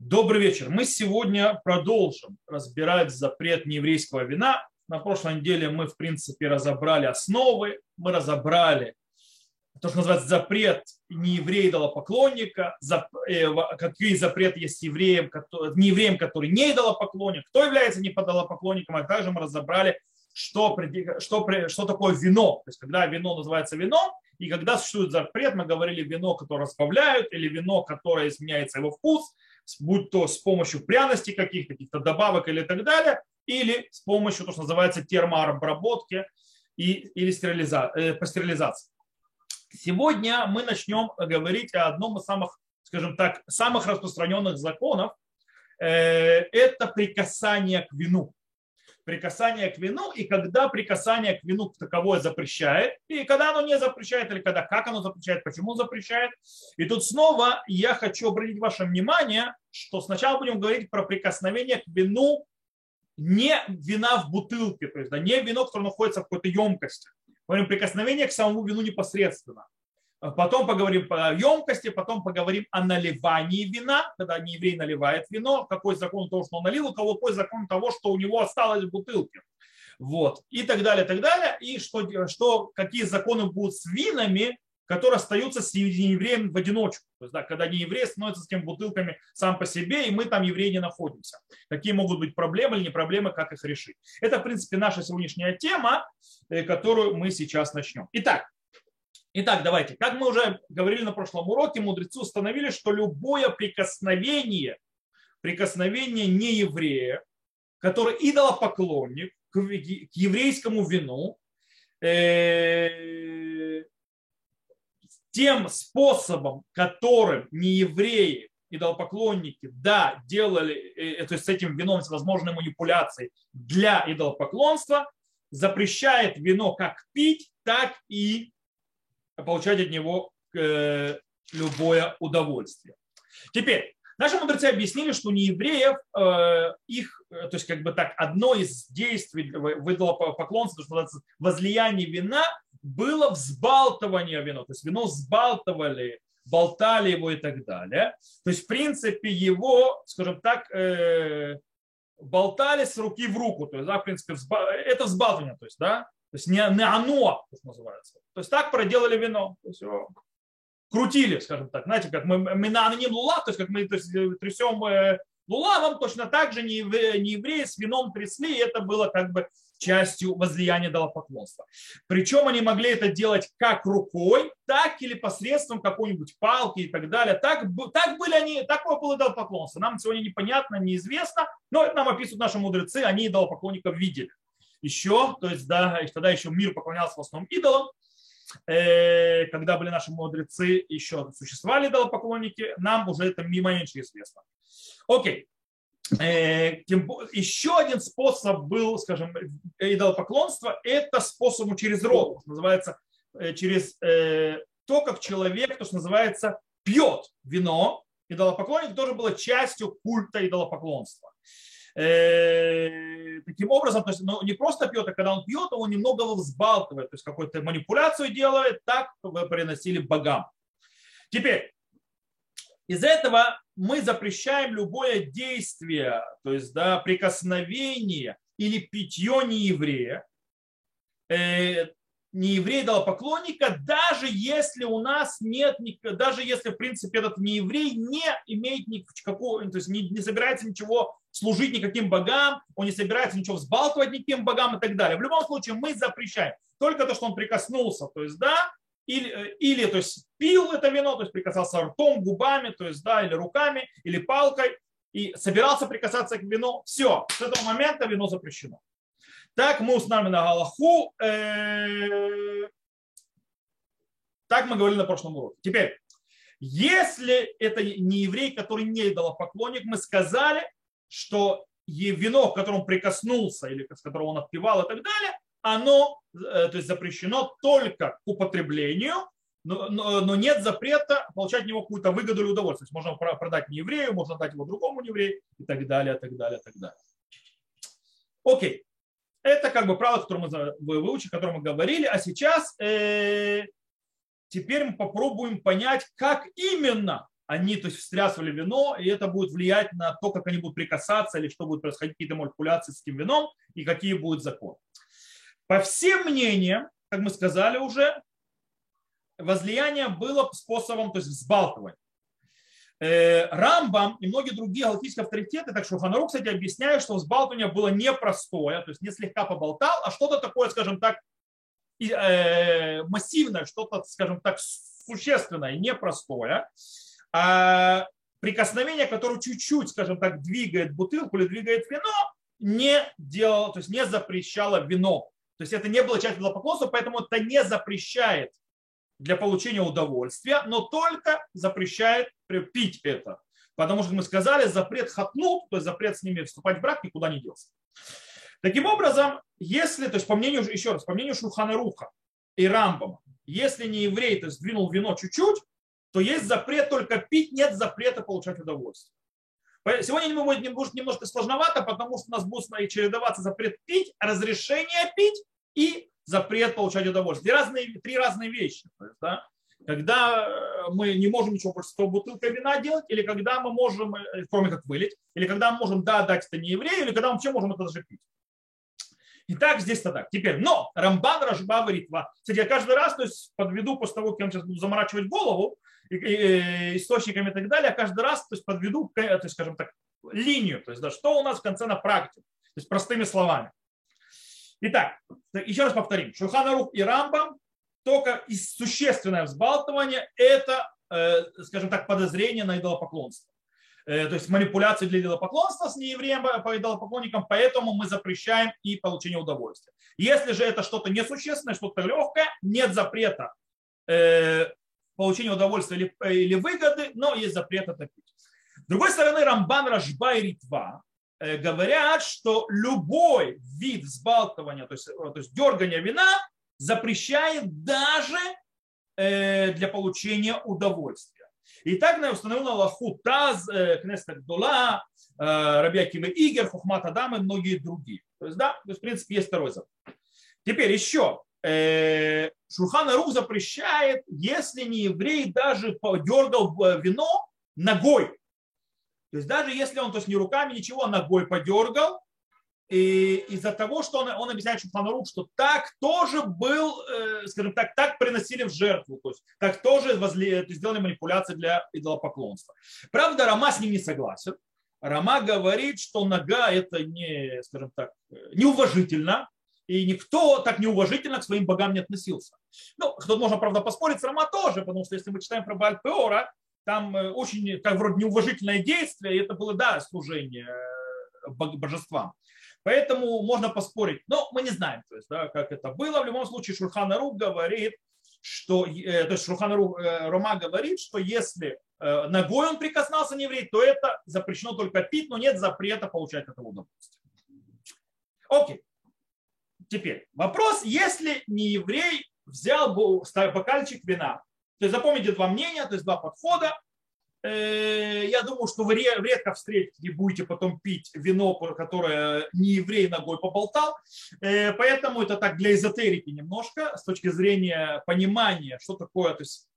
Добрый вечер. Мы сегодня продолжим разбирать запрет нееврейского вина. На прошлой неделе мы, в принципе, разобрали основы, мы разобрали то, что называется запрет нееврея идолопоклонника, э, какие запреты есть евреям, неевреям, который не идолопоклонник, кто является не идолопоклонником, а также мы разобрали, что, что, что такое вино. То есть, когда вино называется вином, и когда существует запрет, мы говорили вино, которое разбавляют, или вино, которое изменяется его вкус, будь то с помощью пряностей каких-то, каких-то добавок или так далее, или с помощью, то, что называется, термообработки и, или стерилиза, э, пастерилизации. Сегодня мы начнем говорить о одном из самых, скажем так, самых распространенных законов. Э, это прикасание к вину прикасание к вину, и когда прикасание к вину таковое запрещает, и когда оно не запрещает, или когда как оно запрещает, почему запрещает. И тут снова я хочу обратить ваше внимание, что сначала будем говорить про прикосновение к вину не вина в бутылке, то есть да, не вино, которое находится в какой-то емкости. Говорим прикосновение к самому вину непосредственно. А потом поговорим по емкости, потом поговорим о наливании вина, когда не еврей наливает вино, какой закон того, что он налил, у кого какой закон того, что у него осталось в бутылке. Вот. И так далее, так далее. И что, что, какие законы будут с винами, которые остаются с неевреем в одиночку. То есть, да, когда не еврей становится с теми бутылками сам по себе, и мы там евреи не находимся. Какие могут быть проблемы или не проблемы, как их решить. Это, в принципе, наша сегодняшняя тема, э, которую мы сейчас начнем. Итак, Итак, давайте. Как мы уже говорили на прошлом уроке, мудрецы установили, что любое прикосновение, прикосновение не еврея, который идолопоклонник к еврейскому вину, э, тем способом, которым не евреи, идолопоклонники, да, делали, э, то есть с этим вином, возможной манипуляцией для идолопоклонства, запрещает вино как пить, так и получать от него э, любое удовольствие. Теперь, наши мудрецы объяснили, что не евреев, э, их, э, то есть как бы так, одно из действий выдало поклонство, что называется возлияние вина, было взбалтывание вина. То есть вино взбалтывали, болтали его и так далее. То есть, в принципе, его, скажем так, болтали с руки в руку. То есть, да, в принципе, это взбалтывание. То есть, да, то есть не, не оно, что называется. То есть так проделали вино. То есть его крутили, скажем так. Знаете, как мы, мы аноним лула, то есть как мы то есть, трясем э, лулавом, точно так же не, не евреи с вином трясли, и это было как бы частью возлияния поклонства. Причем они могли это делать как рукой, так или посредством какой-нибудь палки и так далее. Так, так были они, такое было поклонство. Нам сегодня непонятно, неизвестно, но это нам описывают наши мудрецы, они идолопоклонников видели еще, то есть да, тогда еще мир поклонялся в основном идолам, э, когда были наши мудрецы, еще существовали идолопоклонники, нам уже это мимо меньше известно. Окей. Э, еще один способ был, скажем, идолопоклонства, это способ через рот, называется э, через то, как человек, то, что называется, пьет вино, идолопоклонник тоже было частью культа идолопоклонства. Э, таким образом, то есть ну, не просто пьет, а когда он пьет, он немного взбалтывает, то есть какую-то манипуляцию делает, так вы приносили богам. Теперь, из этого мы запрещаем любое действие, то есть да, прикосновение или питье нееврея, нееврей поклонника, даже если у нас нет, даже если, в принципе, этот нееврей не имеет никакого, то есть не, не собирается ничего служить никаким богам, он не собирается ничего взбалтывать никаким богам и так далее. В любом случае мы запрещаем только то, что он прикоснулся, то есть, да, или, э, или то есть пил это вино, то есть прикасался ртом, губами, то есть, да, или руками, или палкой, и собирался прикасаться к вину, все, с этого момента вино запрещено. Так мы установим на Галаху, э, так мы говорили на прошлом уроке. Теперь, если это не еврей, который не идолопоклонник, мы сказали, что вино, к которому прикоснулся или с которого он отпивал и так далее, оно э, то есть запрещено только к употреблению, но, но, но нет запрета получать от него какую-то выгоду или удовольствие. То есть можно продать не еврею, можно дать его другому еврею и так далее, так далее, так далее. Окей. Это как бы правило, которое мы выучили, о котором мы говорили. А сейчас э, теперь мы попробуем понять, как именно они то есть, встрясывали вино, и это будет влиять на то, как они будут прикасаться или что будет происходить, какие-то манипуляции с этим вином и какие будут законы. По всем мнениям, как мы сказали уже, возлияние было способом то есть взбалтывания. Э, Рамбам и многие другие галактические авторитеты, так что Ханарук, кстати, объясняют, что взбалтывание было непростое, то есть не слегка поболтал, а что-то такое, скажем так, э, массивное, что-то, скажем так, существенное, непростое. А прикосновение, которое чуть-чуть, скажем так, двигает бутылку или двигает вино, не делало, то есть не запрещало вино. То есть это не было частью идолопоклонства, поэтому это не запрещает для получения удовольствия, но только запрещает пить это. Потому что, мы сказали, запрет хатнут, то есть запрет с ними вступать в брак, никуда не делся. Таким образом, если, то есть по мнению, еще раз, по мнению Шухана Руха и Рамбама, если не еврей, то есть сдвинул вино чуть-чуть, то есть запрет только пить, нет запрета получать удовольствие. Сегодня мы будем немножко сложновато, потому что у нас будет чередоваться запрет пить, разрешение пить и запрет получать удовольствие. Три разные, три разные вещи. То есть, да, когда э, мы не можем ничего больше 100 бутылка вина делать, или когда мы можем, э, кроме как вылить, или когда мы можем, да, дать это не еврею, или когда мы вообще можем это даже пить. Итак, здесь-то так. Теперь, но Рамбан Рашба говорит, кстати, я каждый раз, то есть подведу после того, как я сейчас буду заморачивать голову, и, и, и, источниками и так далее, я каждый раз то есть, подведу, то есть, скажем так, линию, то есть, да, что у нас в конце на практике, то есть простыми словами. Итак, еще раз повторим. Шуханарух и Рамбам только существенное взбалтывание – это, э, скажем так, подозрение на идолопоклонство. Э, то есть манипуляции для идолопоклонства с неевреем э, по идолопоклонникам, поэтому мы запрещаем и получение удовольствия. Если же это что-то несущественное, что-то легкое, нет запрета получения удовольствия или, выгоды, но есть запрет это пить. С другой стороны, Рамбан, Рашба и Ритва говорят, что любой вид взбалтывания, то есть, то есть дергания вина, запрещает даже э, для получения удовольствия. И так установил Аллаху Таз, э, Кнеста Гдула, Рабиакима Игер, Хухмат Адам и многие другие. То есть, да, то есть, в принципе, есть второй запрет. Теперь еще. Шурхан Рух запрещает, если не еврей даже подергал вино ногой. То есть даже если он то есть не руками, ничего, а ногой подергал, и из-за того, что он, он объясняет Шуханарух, что так тоже был, э, скажем так, так приносили в жертву, то есть так тоже возле, то есть сделали манипуляции для идолопоклонства. Правда, Рама с ним не согласен. Рама говорит, что нога это не, скажем так, неуважительно, и никто так неуважительно к своим богам не относился. Ну, тут можно, правда, поспорить с Рама тоже, потому что если мы читаем про Бальпеора, там э, очень, как вроде неуважительное действие, и это было, да, служение э, божествам. Поэтому можно поспорить, но мы не знаем, то есть, да, как это было. В любом случае Шурханару говорит, что, э, то есть Шурханару Рома говорит, что если ногой он прикоснулся не еврей, то это запрещено только пить, но нет запрета получать это удовольствие. Окей. Теперь вопрос, если не еврей взял бокальчик вина, то есть запомните два мнения, то есть два подхода. Э, я думаю, что вы редко встретите и будете потом пить вино, которое не еврей ногой поболтал. Э, поэтому это так для эзотерики немножко, с точки зрения понимания, что такое, то есть,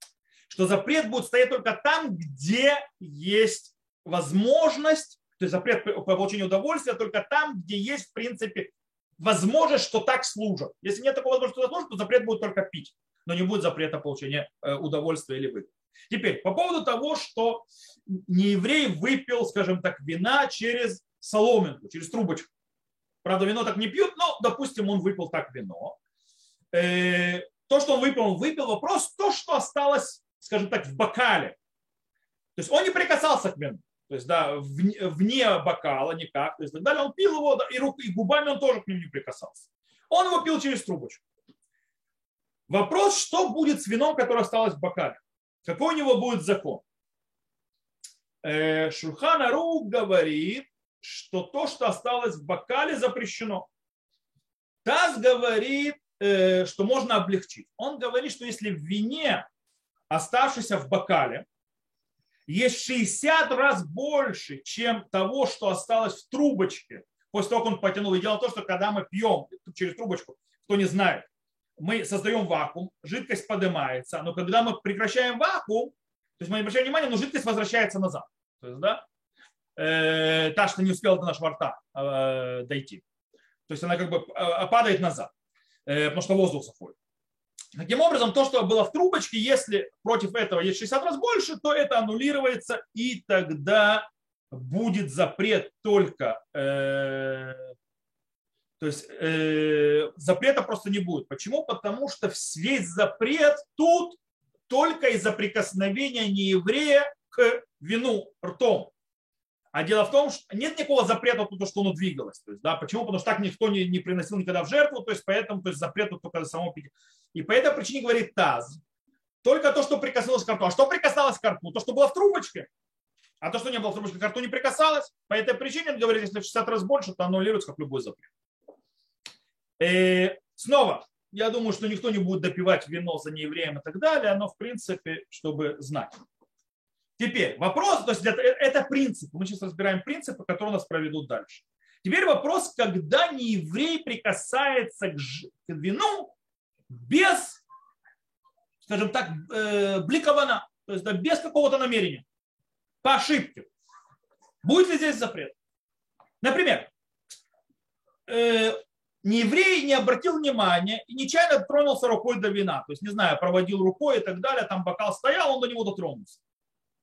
что запрет будет стоять только там, где есть возможность, то есть запрет по получению удовольствия только там, где есть, в принципе, возможность, что так служат. Если нет такого возможности, что служат, то запрет будет только пить но не будет запрета получения э, удовольствия или выгоды. Теперь, по поводу того, что нееврей выпил, скажем так, вина через соломинку, через трубочку. Правда, вино так не пьют, но, допустим, он выпил так вино. Э, то, что он выпил, он выпил. Вопрос, то, что осталось, скажем так, в бокале. То есть он не прикасался к вину. То есть, да, вне, бокала никак. То есть, так далее. Он пил его, и, рук, и губами он тоже к нему не прикасался. Он его пил через трубочку. Вопрос, что будет с вином, которое осталось в бокале? Какой у него будет закон? Э, Шурхан Ару говорит, что то, что осталось в бокале, запрещено. Таз говорит, э, что можно облегчить. Он говорит, что если в вине, оставшейся в бокале, есть 60 раз больше, чем того, что осталось в трубочке, после того, как он потянул. И дело в том, что когда мы пьем через трубочку, кто не знает, мы создаем вакуум, жидкость поднимается, но когда мы прекращаем вакуум, То есть мы обращаем внимание, но жидкость возвращается назад. То есть, да, э, та, что не успела до нашего рта э, дойти. То есть она как бы э, падает назад, э, потому что воздух заходит. Таким образом, то, что было в трубочке, если против этого есть 60 раз больше, то это аннулируется, и тогда будет запрет только, э, то есть э, запрета просто не будет. Почему? Потому что весь запрет тут только из-за прикосновения нееврея к вину ртом. А дело в том, что нет никакого запрета тут, что оно двигалось. То есть, да, почему? Потому что так никто не, не приносил никогда в жертву, то есть поэтому то есть запрет только само питье. И по этой причине говорит Таз, только то, что прикоснулось к рту. А что прикасалось к рту? То, что было в трубочке. А то, что не было в трубочке, к рту не прикасалось. По этой причине, он говорит, если в 60 раз больше, то аннулируется как любой запрет. И э, снова, я думаю, что никто не будет допивать вино за неевреем и так далее, но в принципе, чтобы знать. Теперь вопрос, то есть это, это принцип. Мы сейчас разбираем принципы, которые нас проведут дальше. Теперь вопрос, когда нееврей прикасается к, к вину без, скажем так, э, бликована, то есть да, без какого-то намерения, по ошибке. Будет ли здесь запрет? Например, э, нееврей не обратил внимания и нечаянно тронулся рукой до вина. То есть, не знаю, проводил рукой и так далее, там бокал стоял, он до него дотронулся.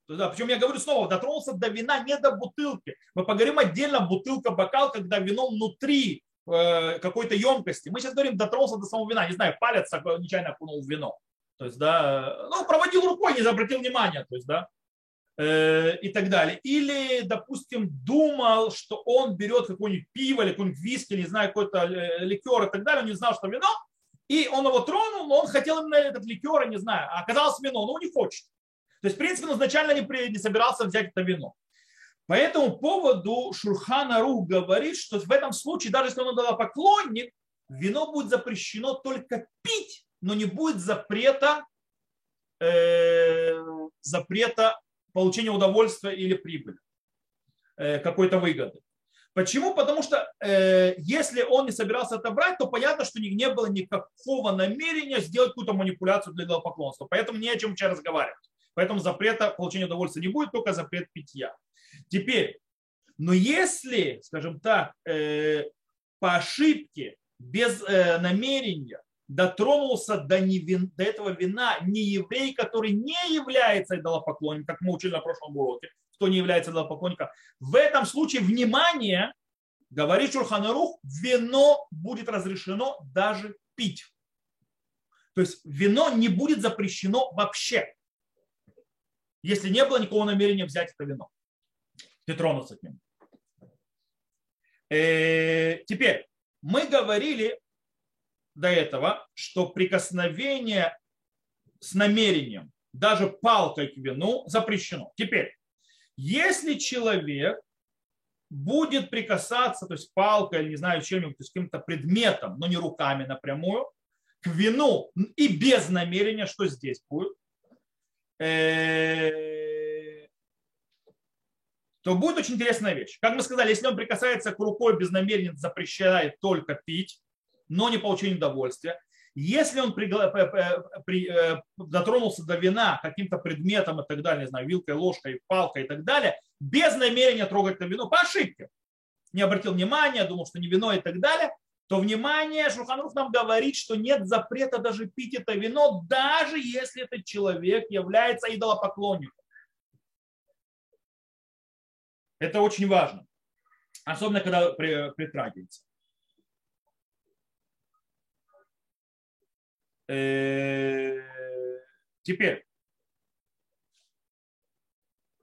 Да, причем я говорю снова, дотронулся до вина, не до бутылки. Мы поговорим отдельно бутылка, бокал, когда вино внутри э, какой-то емкости. Мы сейчас говорим, дотронулся до самого вина, не знаю, палец нечаянно окунул в вино. То есть, да, ну, проводил рукой, не обратил внимания, то есть, да, э, и так далее. Или, допустим, думал, что он берет какое-нибудь пиво или какой-нибудь виски, не знаю, какой-то э, ликер и так далее, он не знал, что вино, и он его тронул, но он хотел именно этот ликер, не знаю, а оказалось вино, но он не хочет. То есть, в принципе, он изначально не, при, не собирался взять это вино. По этому поводу Шурхана Рух говорит, что в этом случае, даже если он дала поклонник, вино будет запрещено только пить, но не будет запрета, э, запрета получения удовольствия или прибыли, э, какой-то выгоды. Почему? Потому что э, если он не собирался это брать, то понятно, что не, не было никакого намерения сделать какую-то манипуляцию для поклонства. Поэтому не о чем сейчас разговаривать. Поэтому запрета получения удовольствия не будет, только запрет питья. Теперь, но если, скажем так, э, по ошибке, без э, намерения дотронулся до, невин, до этого вина не еврей, который не является идолопоклонником, как мы учили на прошлом уроке, кто не является идолопоклонником, в этом случае внимание, говорит Шурханарух, вино будет разрешено даже пить. То есть вино не будет запрещено вообще если не было никакого намерения взять это вино и тронуться к. Э, теперь, мы говорили до этого, что прикосновение с намерением, даже палкой к вину, запрещено. Теперь, если человек будет прикасаться, то есть палкой, не знаю, чем-нибудь, то есть каким-то предметом, но не руками напрямую, к вину и без намерения, что здесь будет? Э, то будет очень интересная вещь. Как мы сказали, если он прикасается к рукой без намерения, запрещает только пить, но не получение удовольствия. Если он при, при, э, дотронулся до вина каким-то предметом и так далее, не знаю, вилкой, ложкой, палкой и так далее, без намерения трогать это вино, по ошибке, не обратил внимания, думал, что не вино и так далее, то, внимание, Шуханрух нам говорит, что нет запрета даже пить это вино, даже если этот человек является идолопоклонником. Это очень важно. Особенно, когда притрагивается. Теперь,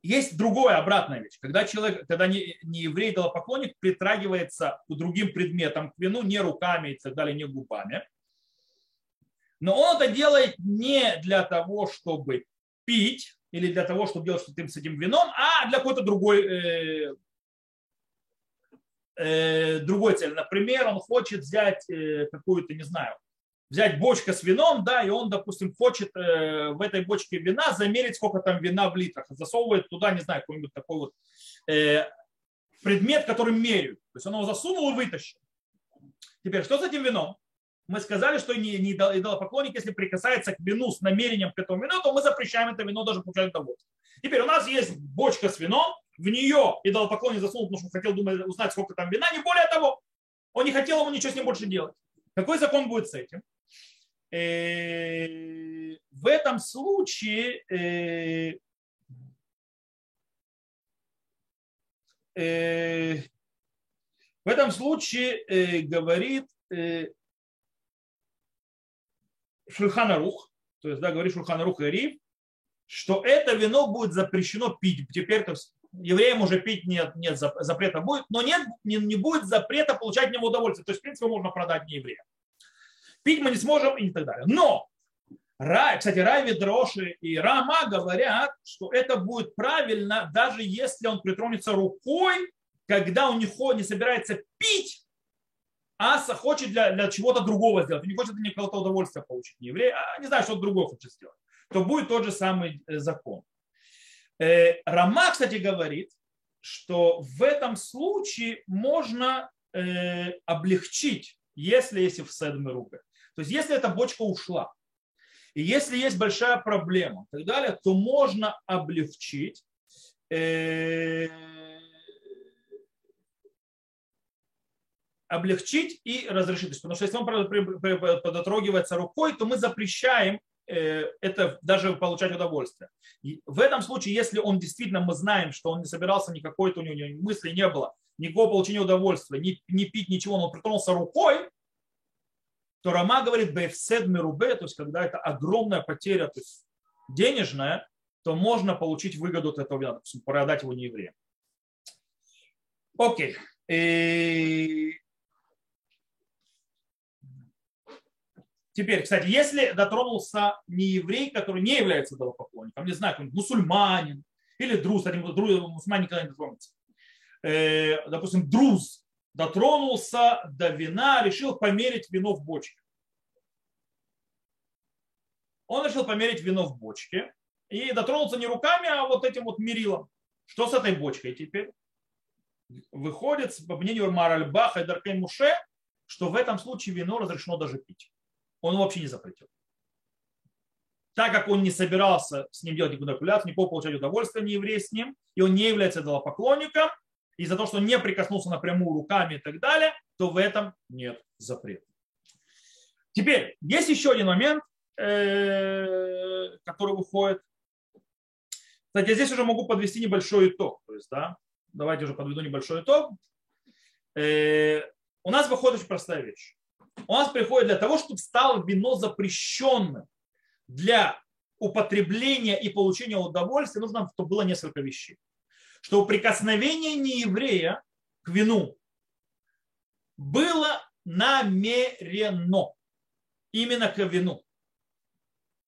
есть другое, обратная вещь. Когда человек, когда не, не еврей, поклонник притрагивается к другим предметам, к вину не руками и так далее, не губами. Но он это делает не для того, чтобы пить или для того, чтобы делать что-то с этим вином, а для какой-то другой, э, э, другой цели. Например, он хочет взять э, какую-то, не знаю, взять бочка с вином, да, и он, допустим, хочет э, в этой бочке вина замерить, сколько там вина в литрах, засовывает туда, не знаю, какой-нибудь такой вот э, предмет, который меряют. То есть он его засунул и вытащил. Теперь, что с этим вином? мы сказали, что не, не идолопоклонник, если прикасается к вину с намерением к этому вину, то мы запрещаем это вино даже получать удовольствие. Теперь у нас есть бочка с вином, в нее идолопоклонник засунул, потому что хотел думать, узнать, сколько там вина, не более того. Он не хотел ему ничего с ним больше делать. Какой закон будет с этим? Э, в этом случае э, э, в этом случае говорит Шульханарух, то есть, да, говорит Шульханарух и Рив, что это вино будет запрещено пить. Теперь то евреям уже пить нет, нет запрета будет, но нет, не, не будет запрета получать в него удовольствие. То есть, в принципе, можно продать не евреям. Пить мы не сможем и так далее. Но, Рай, кстати, Рай Дроши и Рама говорят, что это будет правильно, даже если он притронется рукой, когда он не, ходит, не собирается пить, а хочет для, для чего-то другого сделать. Он не хочет для кого-то удовольствие получить, не еврей, а не знаю, что другое хочет сделать. То будет тот же самый э, закон. Э, Рама, кстати, говорит, что в этом случае можно э, облегчить, если есть в седме рука. То есть если эта бочка ушла, и если есть большая проблема и так далее, то можно облегчить облегчить и разрешить. Потому что если он подотрогивается рукой, то мы запрещаем э, это даже получать удовольствие. И в этом случае, если он действительно, мы знаем, что он не собирался, никакой то у него мысли не было, никакого получения удовольствия, не, не пить ничего, он притронулся рукой, то Рама говорит бефсед мирубе, то есть когда это огромная потеря, то есть денежная, то можно получить выгоду от этого вина, продать его не евреям. Окей. И Теперь, кстати, если дотронулся не еврей, который не является идолопоклонником, не знаю, какой-нибудь мусульманин или друз, кстати, мусульманин никогда не дотронется. Э, допустим, друз дотронулся до вина, решил померить вино в бочке. Он решил померить вино в бочке и дотронулся не руками, а вот этим вот мерилом. Что с этой бочкой теперь? Выходит, по мнению Маральбаха и Даркей Муше, что в этом случае вино разрешено даже пить он вообще не запретил. Так как он не собирался с ним делать никакую манипуляцию, никакого получать удовольствие, не еврей с ним, и он не является идолопоклонником, из-за того, что не прикоснулся напрямую руками и так далее, то в этом нет запрета. Теперь, есть еще один момент, э, который выходит. Кстати, здесь уже могу подвести небольшой итог. То есть, да, давайте уже подведу небольшой итог. Э, у нас выходит очень простая вещь у нас приходит для того, чтобы стало вино запрещенным для употребления и получения удовольствия, нужно, чтобы было несколько вещей. Что прикосновение нееврея к вину было намерено именно к вину.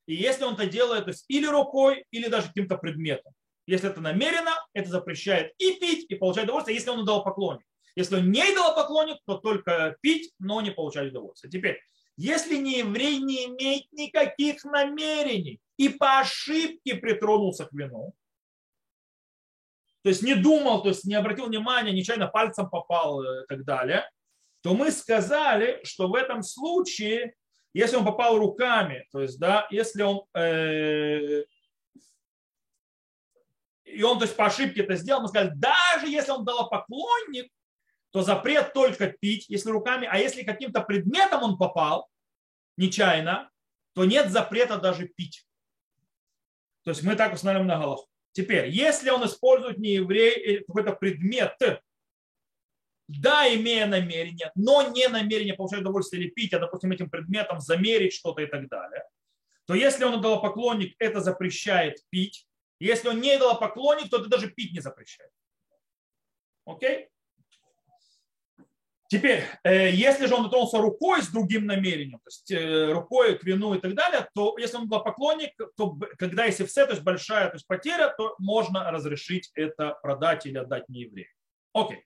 И если он это делает то есть или рукой, или даже каким-то предметом. Если это намерено, это запрещает и пить, и получать удовольствие, если он дал поклонник. Если он не идолопоклонник, то только пить, но не получать удовольствие. Теперь, если не еврей не имеет никаких намерений и по ошибке притронулся к вину, то есть не думал, то есть не обратил внимания, нечаянно пальцем попал и так далее, то мы сказали, что в этом случае, если он попал руками, то есть, да, если он э, и он, то есть, по ошибке это сделал, мы сказали, даже если он дал поклонник, то запрет только пить, если руками, а если каким-то предметом он попал нечаянно, то нет запрета даже пить. То есть мы так установим на голову. Теперь, если он использует не еврей, э, какой-то предмет, да, имея намерение, но не намерение получать удовольствие пить, а, допустим, этим предметом замерить что-то и так далее, то если он поклонник, это запрещает пить. Если он не поклонник, то это даже пить не запрещает. Окей? Теперь, э, если же он дотронулся рукой с другим намерением, то есть э, рукой к вину и так далее, то если он был поклонник, то когда если все, то есть большая то есть потеря, то можно разрешить это продать или отдать нееврею. Окей.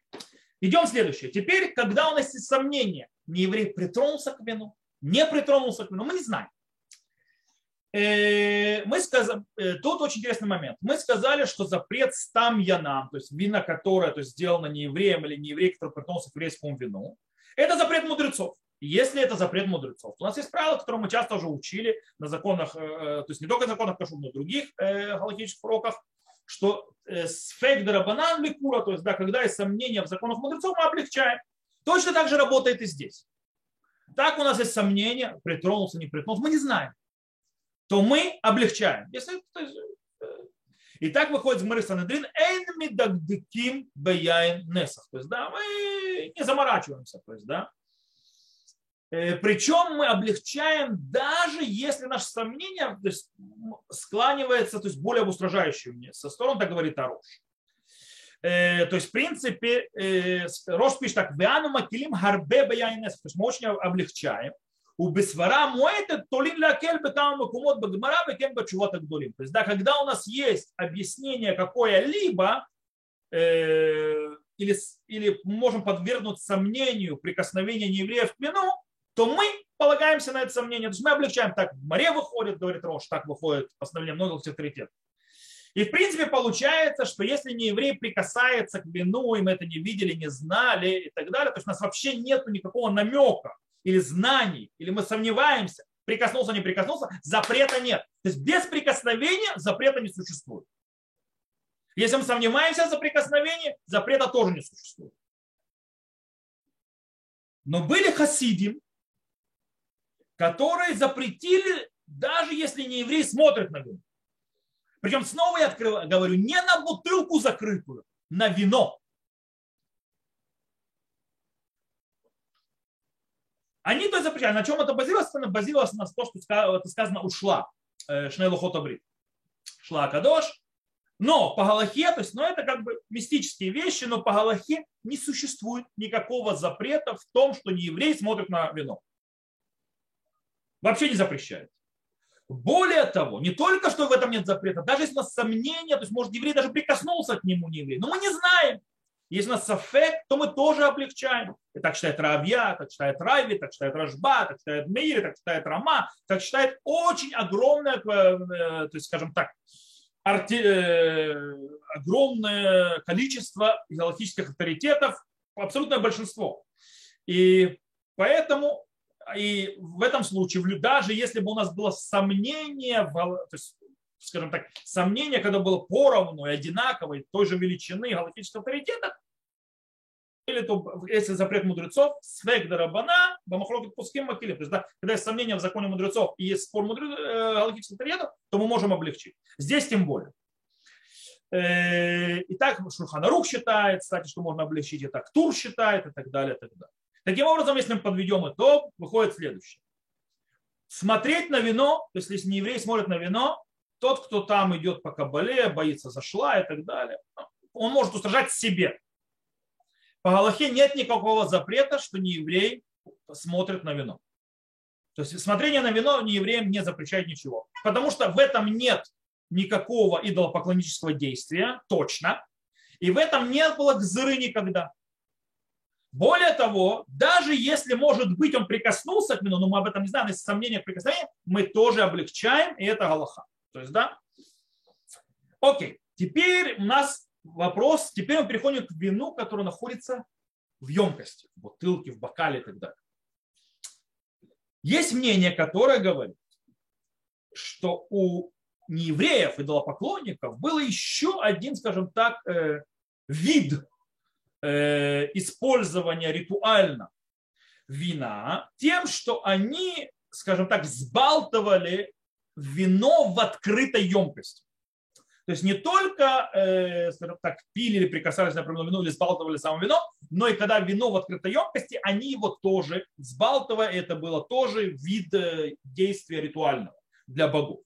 Идем следующее. Теперь, когда у нас есть сомнения, нееврей притронулся к вину, не притронулся к вину, мы не знаем. Э, мы сказали, э, тут очень интересный момент. Мы сказали, что запрет стам янам, то есть вина, которое то есть, сделано не евреем или не еврей, который притронулся к еврейскому вину, это запрет мудрецов. если это запрет мудрецов. У нас есть правила, которые мы часто уже учили на законах, э, то есть не только на законах кашур, но и других галактических уроках, что сфейк дарабанан ликура, то есть да, когда есть сомнения в законах мудрецов, мы облегчаем. Точно так же работает и здесь. Так у нас есть сомнения, притронулся, не притронулся, мы не знаем. То мы облегчаем. Если, есть, и так выходит из Мары Санедрин, эйн мидагдыким бияин несах. То есть, да, мы не заморачиваемся. То есть, да. Э, Причем мы облегчаем, даже если наше сомнение то есть, склонивается то есть, более в устражающую со стороны, так говорит Арош. Э, то есть, в принципе, э, Рош пишет так, «Веану макилим харбе бияйнес». То есть мы очень облегчаем. У бесвара муэта толин лакель бетам макумот багмара бекен бачувот агдолим. То есть, да, когда у нас есть объяснение какое-либо, э, или, или можем подвергнуть сомнению прикосновения неевреев к вину, то мы полагаемся на это сомнение. То есть мы облегчаем. Так в море выходит, говорит Рош, так выходит постановление многих авторитетов. И в принципе получается, что если не еврей прикасается к вину, и мы это не видели, не знали и так далее, то есть у нас вообще нет никакого намека или знаний, или мы сомневаемся, прикоснулся, не прикоснулся, запрета нет. То есть без прикосновения запрета не существует. Если мы сомневаемся за прикосновение, запрета тоже не существует. Но были хасидим, которые запретили, даже если не еврей смотрит на вино. Причем снова я говорю, не на бутылку закрытую, на вино. Они то запрещали. На чем это базировалось? Это базировалось на то, что сказано ушла. Э, Шнейлухот Брит. Шла Кадош. Но по Галахе, то есть, ну это как бы мистические вещи, но по Галахе не существует никакого запрета в том, что не еврей смотрит на вино. Вообще не запрещает. Более того, не только что в этом нет запрета, даже если у нас сомнения, то есть может еврей даже прикоснулся к нему не еврей, но мы не знаем. Если у нас сафек, то мы тоже облегчаем. И так считает Равья, так считает Райви, так считает Рашба, так считает Мейри, так считает Рама, так считает очень огромное, э, то есть, скажем так, арти, э, огромное количество галактических авторитетов, абсолютное большинство. И поэтому и в этом случае, даже если бы у нас было сомнение, то есть скажем так, сомнение, когда было поровну и одинаковой той же величины галактического авторитета, или то, если запрет мудрецов, свек дарабана, бамахлокет пуским макили. То есть, да, когда есть сомнение в законе мудрецов и есть спор мудрецов, э, галактических авторитетов, то мы можем облегчить. Здесь тем более. Э, и Шурханарух считает, кстати, что можно облегчить, и так Тур считает, и так далее, и так далее. Таким образом, если мы подведем итог, выходит следующее. Смотреть на вино, то есть если не еврей смотрит на вино, тот, кто там идет по кабале, боится зашла и так далее, он может устражать себе. По Галахе нет никакого запрета, что не еврей смотрит на вино. То есть смотрение на вино не евреям не запрещает ничего. Потому что в этом нет никакого идолопоклоннического действия, точно. И в этом не было гзыры никогда. Более того, даже если, может быть, он прикоснулся к вину, но мы об этом не знаем, если сомнения в прикосновении, мы тоже облегчаем, и это галаха. То есть, да? Окей. Теперь у нас вопрос, теперь мы переходим к вину, которое находится в емкости, в бутылке, в бокале и так далее. Есть мнение, которое говорит, что у неевреев, идолопоклонников, был еще один, скажем так, э, вид э, использования ритуально вина тем, что они, скажем так, сбалтывали вино в открытой емкости. То есть не только, э, так, пили или прикасались на определенное вино или сбалтывали само вино, но и когда вино в открытой емкости, они его тоже сбалтывая, это было тоже вид э, действия ритуального для богов.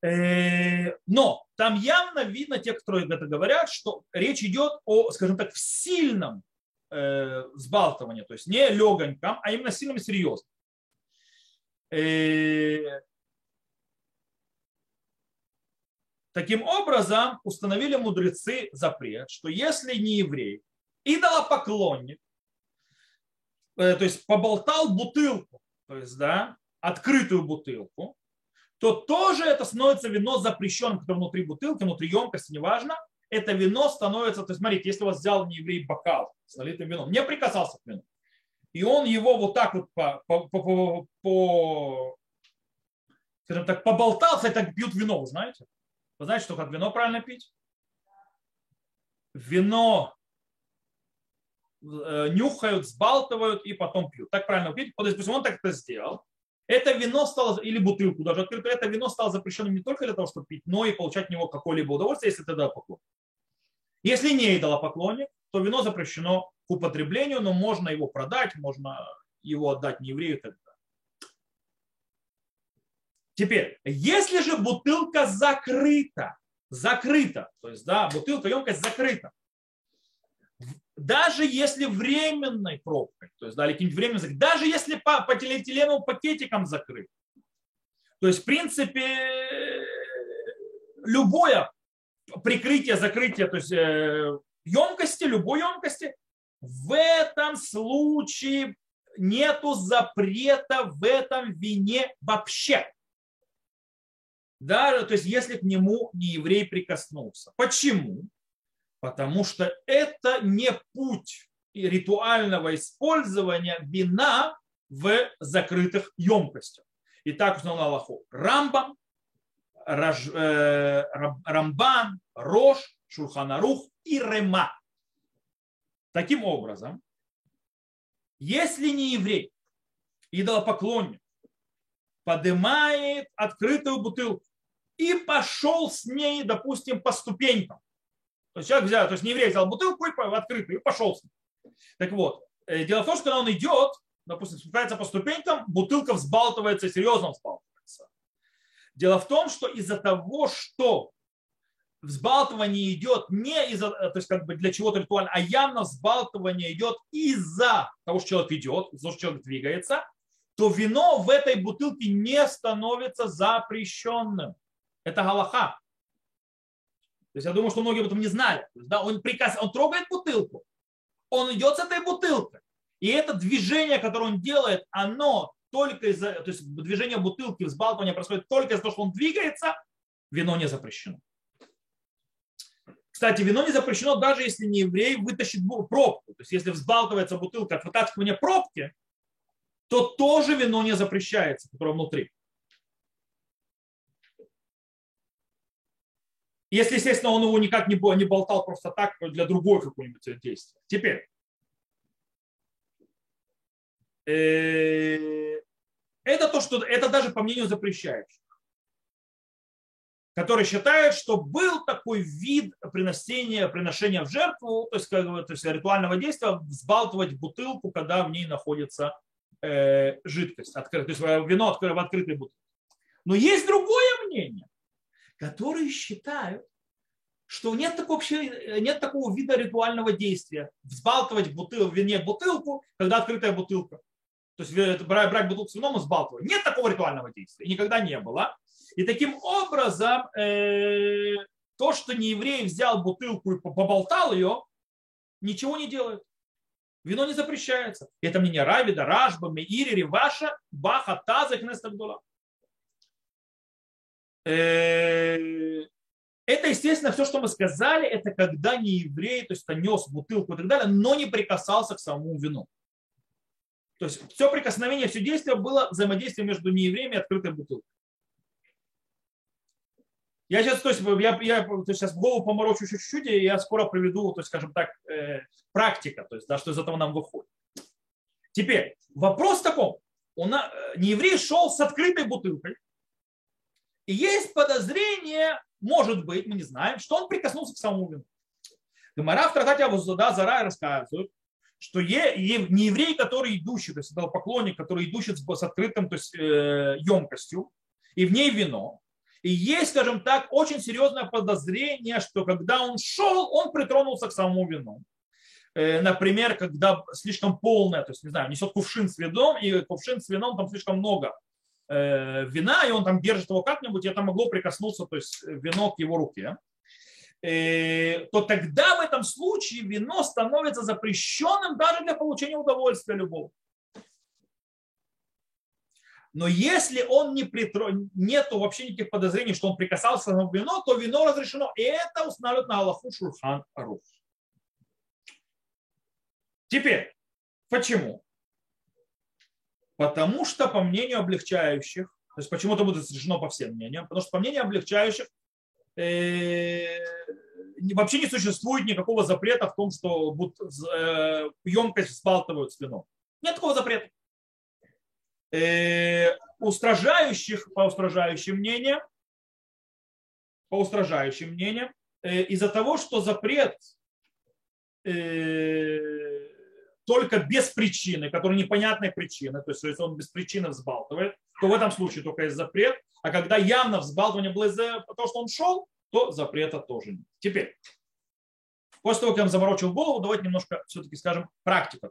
Э, но там явно видно, те, кто это говорят, что речь идет о, скажем так, сильном э, сбалтывании, то есть не легоньком, а именно сильном и серьезном. Э, таким образом, установили мудрецы запрет, что если не еврей, идолопоклонник, э, то есть поболтал бутылку, то есть, да, открытую бутылку, то тоже это становится вино запрещенным, которое внутри бутылки, внутри емкости, неважно, это вино становится, то есть смотрите, если у вас взял не еврей бокал с налитым вином, не прикасался к вину, и он его вот так вот по, по, по, по, скажем так, поболтался, и так пьют вино, вы знаете? Вы знаете, что как вино правильно пить? Вино э, нюхают, сбалтывают и потом пьют. Так правильно пить. То есть он так это сделал. Это вино стало, или бутылку даже открыто, это вино стало запрещенным не только для того, чтобы пить, но и получать от него какое-либо удовольствие, если это поклонник. Если не поклонник, то вино запрещено к употреблению, но можно его продать, можно его отдать не еврею и так далее. Теперь, если же бутылка закрыта, закрыта, то есть, да, бутылка, емкость закрыта, даже если временной пробкой, то есть, да, или каким-нибудь временным, даже если по, по полиэтиленовым пакетикам закрыт, то есть, в принципе, любое прикрытие, закрытие, то есть емкости, любой емкости, в этом случае нету запрета в этом вине вообще. Даже, то есть если к нему не еврей прикоснулся. Почему? Потому что это не путь ритуального использования вина в закрытых емкостях. Итак, узнал Аллаху. Рамбам, э, Рамбан, Рош, Шурханарух и Рема. Таким образом, если не еврей, идолопоклонник, поднимает открытую бутылку и пошел с ней, допустим, по ступенькам. То есть человек взял, то есть не еврей взял бутылку и открытую и пошел с ней. Так вот, э, дело в том, что когда он идет, допустим, спускается по ступенькам, бутылка взбалтывается, серьезно взбалтывается. Дело в том, что из-за того, что взбалтывание идет не из-за, э, то есть как бы для чего-то ритуально, а явно взбалтывание идет из-за того, что человек идет, из-за того, что человек двигается, то вино в этой бутылке не становится запрещенным. Это галаха. То есть я думаю, что многие об этом не знали. да, он, приказ, он трогает бутылку, он идет с этой бутылкой. И это движение, которое он делает, оно только из-за, то есть движение бутылки, взбалтывание происходит только из-за того, что он двигается, вино не запрещено. Кстати, вино не запрещено, даже если не еврей вытащит пробку. То есть если взбалтывается бутылка от вытаскивания пробки, то тоже вино не запрещается, которое внутри. Если, естественно, он его никак не, болтал просто так для другой какой-нибудь действия. Теперь. Э, это то, что это даже по мнению запрещающих, которые считают, что был такой вид приношения, приношения в жертву, то есть, как то есть ритуального действия, взбалтывать бутылку, когда в ней находится э, жидкость, открыт, то есть вино в открытой бутылке. Но есть другое мнение, которые считают, что нет такого, нет такого вида ритуального действия. Взбалтывать бутыл, вине бутылку, когда открытая бутылка. То есть брать, бутылку с вином и взбалтывать. Нет такого ритуального действия. никогда не было. И таким образом э, то, что не еврей взял бутылку и поболтал ее, ничего не делает. Вино не запрещается. Это мнение Равида, Ражба, Меири, Риваша, Баха, Таза, Кнестагдула. Э, это, естественно, все, что мы сказали, это когда не еврей, то есть нес бутылку и так далее, но не прикасался к самому вину. То есть все прикосновение, все действие было взаимодействие между неевреями и открытой бутылкой. Я сейчас, то есть, я, я то есть, сейчас голову поморочу чуть-чуть, и я скоро приведу, то есть, скажем так, э, практика, то есть, да, что из этого нам выходит. Теперь, вопрос в таком. У нас, э, нееврей шел с открытой бутылкой, и есть подозрение, может быть, мы не знаем, что он прикоснулся к самому вину. Гамара в Тратате Авузада Зара рассказывает, что е, е, не еврей, который идущий, то есть это поклонник, который идущий с, с открытым то есть, э, емкостью, и в ней вино, и есть, скажем так, очень серьезное подозрение, что когда он шел, он притронулся к самому вину. Э, например, когда слишком полное, то есть, не знаю, несет кувшин с вином, и кувшин с вином там слишком много э, вина, и он там держит его как-нибудь, и это могло прикоснуться, то есть вино к его руке, э, то тогда в этом случае вино становится запрещенным даже для получения удовольствия любого. Но если он не притро... нету вообще никаких подозрений, что он прикасался к вино, то вино разрешено. И это устанавливает на Аллаху Шурхан Арух. Теперь, почему? Потому что, по мнению облегчающих, то есть почему это будет разрешено по всем мнениям, потому что по мнению облегчающих э, вообще не существует никакого запрета в том, что э, емкость взбалтывают с вином. Нет такого запрета. Э, устражающих, по устражающим мнениям, по устражающим мнениям, э, из-за того, что запрет э, только без причины, который непонятной причины, то есть если он без причины взбалтывает, то в этом случае только есть запрет, а когда явно взбалтывание было из-за того, что он шел, то запрета тоже нет. Теперь, после того, как я вам заморочил голову, давайте немножко все-таки скажем практика.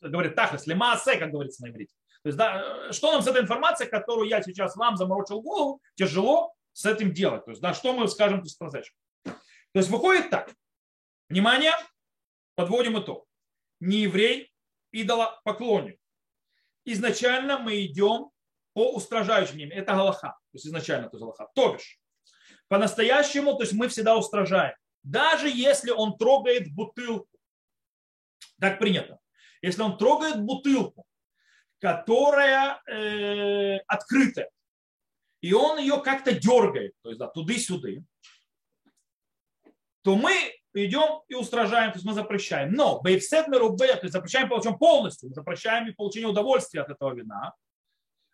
Говорит так, если массе, как говорится на иврите. То есть, да, что нам с этой информацией, которую я сейчас вам заморочил голову, тяжело с этим делать? То есть, да, что мы скажем с То есть выходит так. Внимание, подводим итог. Не еврей, идола поклонник. Изначально мы идем по устражающим ним. Это галаха. То есть изначально это галаха. То бишь, по-настоящему, то есть мы всегда устражаем. Даже если он трогает бутылку, так принято. Если он трогает бутылку, которая э, открытая, и он ее как-то дергает, то есть да, туды-сюда, то мы идем и устражаем, то есть мы запрещаем. Но бейфсет мерубе, то есть запрещаем получаем полностью, мы запрещаем и получение удовольствия от этого вина,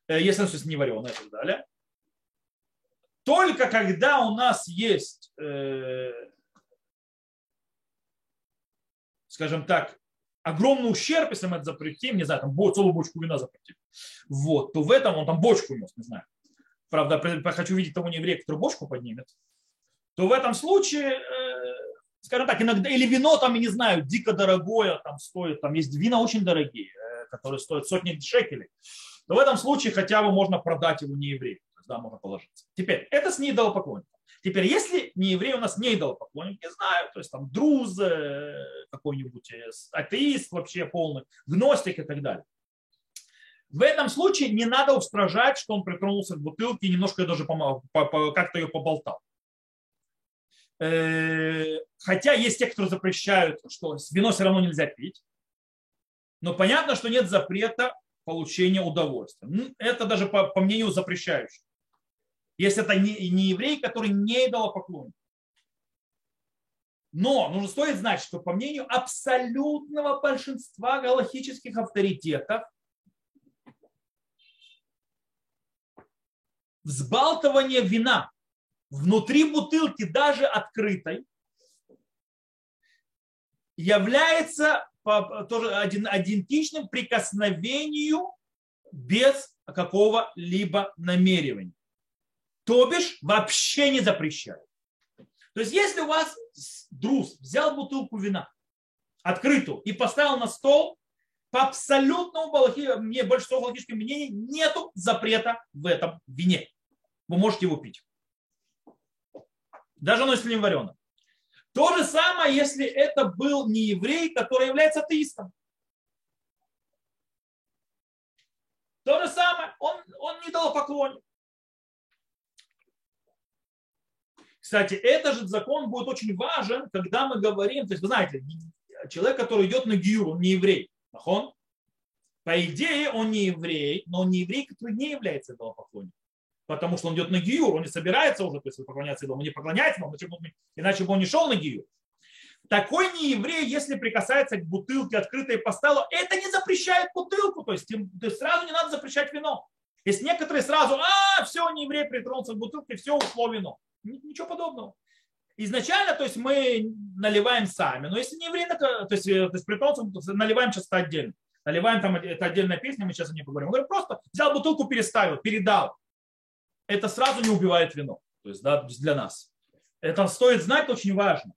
э, если оно не вареное и так далее. Только когда у нас есть, э, скажем так, огромный ущерб, если мы это запретим, не знаю, там целую бочку вина запретим, вот, то в этом он там бочку нес, не знаю. Правда, хочу видеть того еврея, который бочку поднимет. То в этом случае, э, скажем так, иногда, или вино там, я не знаю, дико дорогое, там стоит, там есть вина очень дорогие, э, которые стоят сотни шекелей. То в этом случае хотя бы можно продать его не еврею. Да, можно положиться. Теперь, это с неидолопоклонником. Теперь, если не еврей у нас не идолопоклонник, не знаю, то есть там друз какой-нибудь, э, атеист вообще полный, гностик и так далее. В этом случае не надо устражать, что он притронулся к бутылке и немножко даже как-то ее поболтал. Э, хотя есть те, кто запрещают, что вино все равно нельзя пить. Но понятно, что нет запрета получения удовольствия. Это даже по, по мнению запрещающих если это не, не еврей, который не дал поклонник. Но нужно стоит знать, что по мнению абсолютного большинства галахических авторитетов, взбалтывание вина внутри бутылки, даже открытой, является тоже идентичным прикосновению без какого-либо намерения. То бишь вообще не запрещают. То есть если у вас друз взял бутылку вина, открытую, и поставил на стол, по абсолютному мне большинство логических мнений нету запрета в этом вине. Вы можете его пить. Даже оно если не вареное. То же самое, если это был не еврей, который является атеистом. То же самое, он, он не дал поклонник. Кстати, этот же закон будет очень важен, когда мы говорим, то есть вы знаете, человек, который идет на гиюр, он не еврей. Он, по идее, он не еврей, но он не еврей, который не является идолопоклонником. Потому что он идет на гиюр, он не собирается уже то есть, поклоняться идолам, он не поклоняется, он, иначе бы он не шел на гиюр. Такой не еврей, если прикасается к бутылке открытой по столу, это не запрещает бутылку, то есть, то есть сразу не надо запрещать вино. Есть некоторые сразу, а, все, не еврей притронулся к бутылке, все, ушло вино. Ничего подобного. Изначально, то есть мы наливаем сами, но если не еврей, то есть, э, то есть притонцам наливаем часто отдельно. Наливаем там, это отдельная песня, мы сейчас о ней поговорим. Мы говорим, просто взял бутылку, переставил, передал. Это сразу не убивает вино. То есть да, для нас. Это стоит знать, очень важно.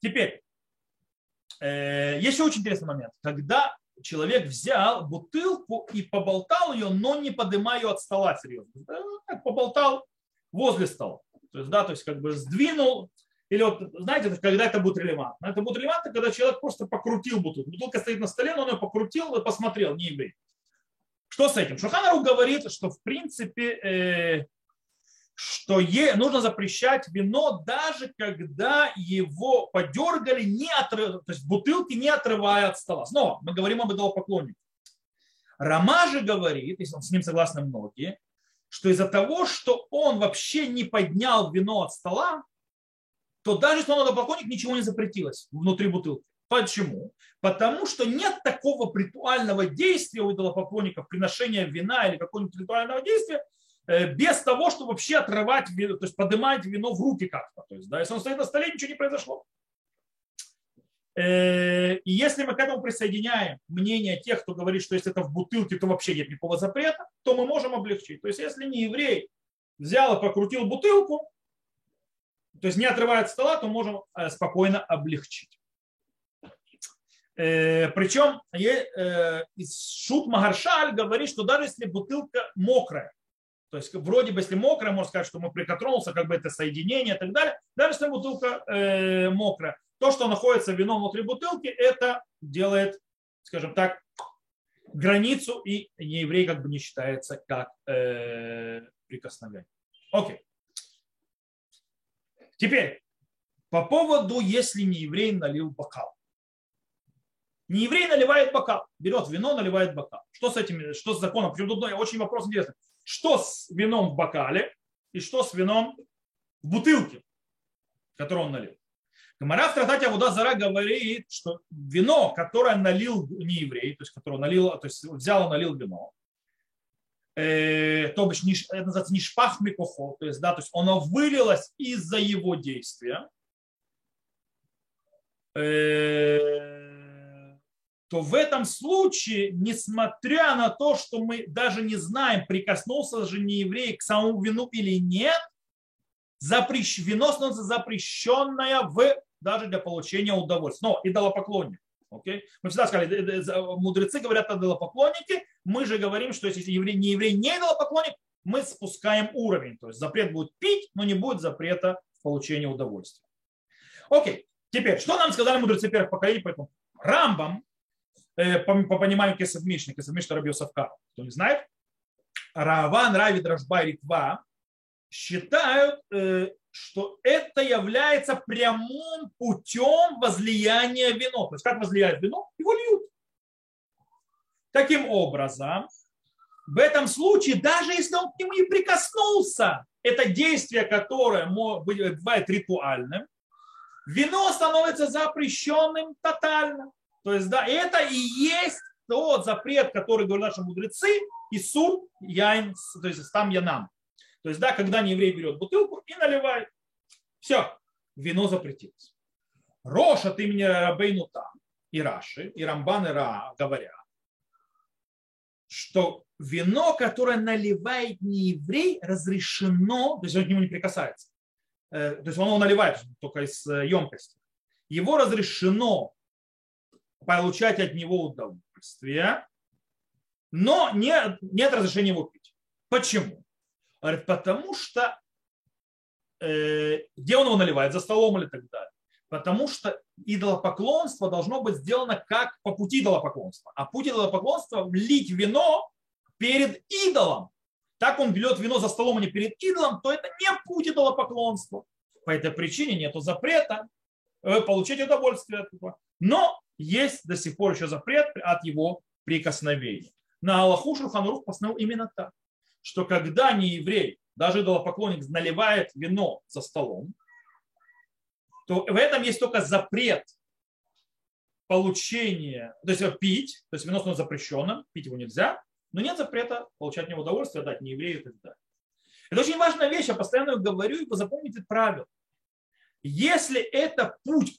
Теперь, э, еще очень интересный момент. Когда человек взял бутылку и поболтал ее, но не поднимая ее от стола серьезно. Так поболтал, возле стола. То есть, да, то есть как бы сдвинул, или вот, знаете, когда это будет релевантно? Это будет релевантно, когда человек просто покрутил бутылку. Бутылка стоит на столе, но он ее покрутил и посмотрел, не еврей. Что с этим? Шуханару говорит, что в принципе, э, что е, нужно запрещать вино, даже когда его подергали, не отрыв, то есть бутылки не отрывая от стола. Снова мы говорим об идолопоклоннике. Рама же говорит, если он с ним согласны многие, что из-за того, что он вообще не поднял вино от стола, то даже если он поклонник, ничего не запретилось внутри бутылки. Почему? Потому что нет такого ритуального действия у идолопоклонников, приношения вина или какого-нибудь ритуального действия, э, без того, чтобы вообще отрывать вино, то есть поднимать вино в руки как-то. То есть, да, если он стоит на столе, ничего не произошло. Э, и если мы к этому присоединяем мнение тех, кто говорит, что если это в бутылке, то вообще нет никакого запрета, то мы можем облегчить. То есть если не еврей взял и покрутил бутылку, то есть не отрывая от стола, то можем э, спокойно облегчить. Э, Причем Шут Магаршаль говорит, что даже если бутылка мокрая, то есть вроде бы, если мокрая, можно сказать, что мы прикотронулся, как бы это соединение и так далее. Даже если бутылка мокрая, то, что находится вино внутри бутылки, это делает, скажем так, границу, и нееврей как бы не считается как э, прикосновение. Окей. Теперь, по поводу, если не еврей налил бокал. Не еврей наливает бокал, берет вино, наливает бокал. Что с этим, что с законом? Причем тут ну, очень вопрос интересный. Что с вином в бокале и что с вином в бутылке, которую он налил? Гамара в трактате Авуда Зара говорит, что вино, которое налил не еврей, то есть которое налил, то есть взял и налил вино, э, то бишь это называется нишпах микохо, то есть, да, то есть оно вылилось из-за его действия, э, то в этом случае, несмотря на то, что мы даже не знаем, прикоснулся же не еврей к самому вину или нет, запрещ... вино становится запрещенное в даже для получения удовольствия. Но идолопоклонник. Okay? Мы всегда сказали, э, э, мудрецы говорят о идолопоклоннике, мы же говорим, что если еврей не еврей, не идолопоклонник, мы спускаем уровень. То есть запрет будет пить, но не будет запрета в получении удовольствия. Окей, теперь, что нам сказали мудрецы первых поколений по этому? Рамбам, э, по, по пониманию Кесов Мишны, Кесов Мишна Раби Кто не знает, Раван, Рави, Дрожба и Ритва считают, что это является прямым путем возлияния вино. То есть как возлияет вино? Его льют. Таким образом, в этом случае, даже если он к нему не прикоснулся, это действие, которое бывает ритуальным, вино становится запрещенным тотально. То есть, да, это и есть тот запрет, который говорят наши мудрецы, и сур яйн, то есть там янам. То есть, да, когда не еврей берет бутылку и наливает. Все, вино запретилось. Рош от имени Рабейну там и Раши, и Рамбан и Ра говорят, что вино, которое наливает не еврей, разрешено, то есть он к нему не прикасается. Э, то есть он его наливает только из э, емкости. Его разрешено получать от него удовольствие, но нет, нет разрешения его пить. Почему? Говорит, потому что э, где он его наливает, за столом или так далее. Потому что идолопоклонство должно быть сделано как по пути идолопоклонства. А путь идолопоклонства – влить вино перед идолом. Так он берет вино за столом, а не перед идолом, то это не путь идолопоклонства. По этой причине нет запрета э, получить удовольствие от этого. Но есть до сих пор еще запрет от его прикосновения. На Аллаху Шурханрух постановил именно так что когда не еврей, даже идолопоклонник наливает вино за столом, то в этом есть только запрет получения, то есть пить, то есть вино становится запрещенным, пить его нельзя, но нет запрета получать него удовольствие, дать не еврею и так далее. Это очень важная вещь, я постоянно говорю, и запомните правило. Если это путь,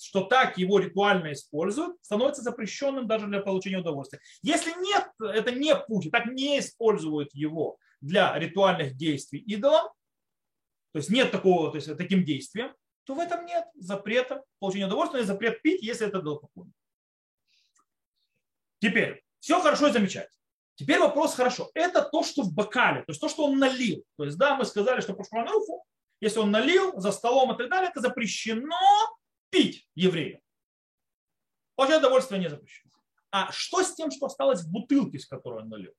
что так его ритуально используют, становится запрещенным даже для получения удовольствия. Если нет, это не путь, так не используют его для ритуальных действий идолом, то есть нет такого, то есть таким действием, то в этом нет запрета получения удовольствия, запрет пить, если это идолопоклонник. Теперь, все хорошо и замечательно. Теперь вопрос хорошо. Это то, что в бокале, то есть то, что он налил. То есть, да, мы сказали, что по Шманруфу если он налил за столом и так далее, это запрещено пить еврею. Получать удовольствие не запрещено. А что с тем, что осталось в бутылке, с которой он налил?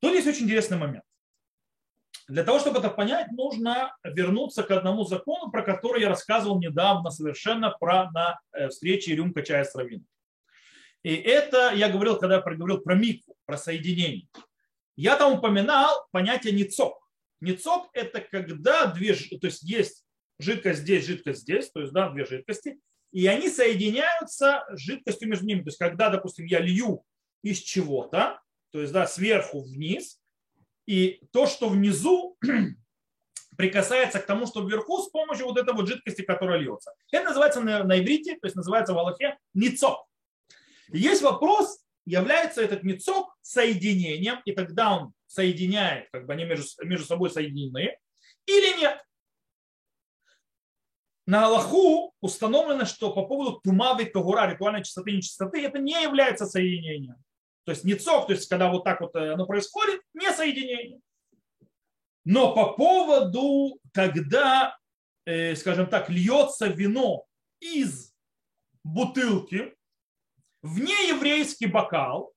Тут есть очень интересный момент. Для того, чтобы это понять, нужно вернуться к одному закону, про который я рассказывал недавно совершенно про, на э, встрече рюмка чая с раввином. И это я говорил, когда я проговорил про микву, про соединение. Я там упоминал понятие ницок. Ницок – это когда две, то есть есть жидкость здесь, жидкость здесь, то есть да, две жидкости, и они соединяются жидкостью между ними. То есть когда, допустим, я лью из чего-то, то есть да, сверху вниз, и то, что внизу прикасается к тому, что вверху с помощью вот этой вот жидкости, которая льется. Это называется на, на иврите, то есть называется в Аллахе ницок. Есть вопрос, является этот ницок соединением, и тогда он соединяет, как бы они между, между собой соединены, или нет. На Аллаху установлено, что по поводу тумавы тогура, ритуальной чистоты и нечистоты, это не является соединением. То есть ницок, то есть когда вот так вот оно происходит, не соединение. Но по поводу, когда, э, скажем так, льется вино из бутылки в нееврейский бокал,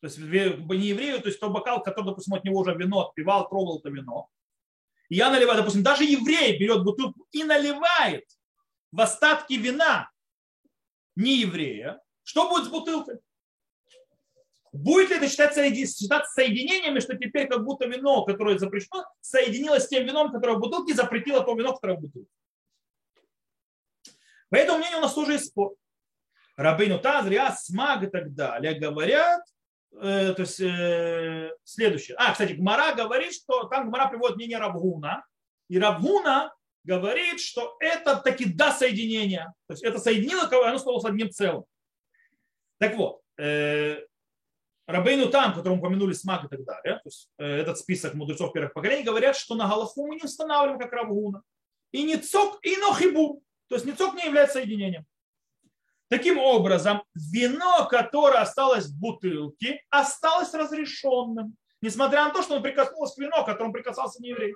то есть не еврею, то есть тот бокал, который, допустим, от него уже вино отпивал, трогал это вино, и я наливаю, допустим, даже еврей берет бутылку и наливает в остатки вина не еврея, что будет с бутылкой? Будет ли это считаться, считаться соединениями, что теперь как будто вино, которое запрещено, соединилось с тем вином, которое в бутылке, запретило то вино, которое в бутылке? По этому мнению у нас тоже есть спор. Рабейну Таз, Риас, Смаг и так далее говорят, э, то есть э, следующее. А, кстати, Гмара говорит, что там Гмара приводит мнение Равгуна, и Равгуна говорит, что это таки да соединение. То есть это соединило, оно стало одним целым. Так вот, э, Рабейну там, которому упомянули смак и так далее, то есть э, этот список мудрецов первых поколений, говорят, что на Галаху мы не устанавливаем как Равгуна. И не цок, и нохибу. То есть не цок не является соединением. Таким образом, вино, которое осталось в бутылке, осталось разрешенным, несмотря на то, что он прикоснулся к вину, к которому прикасался не еврей.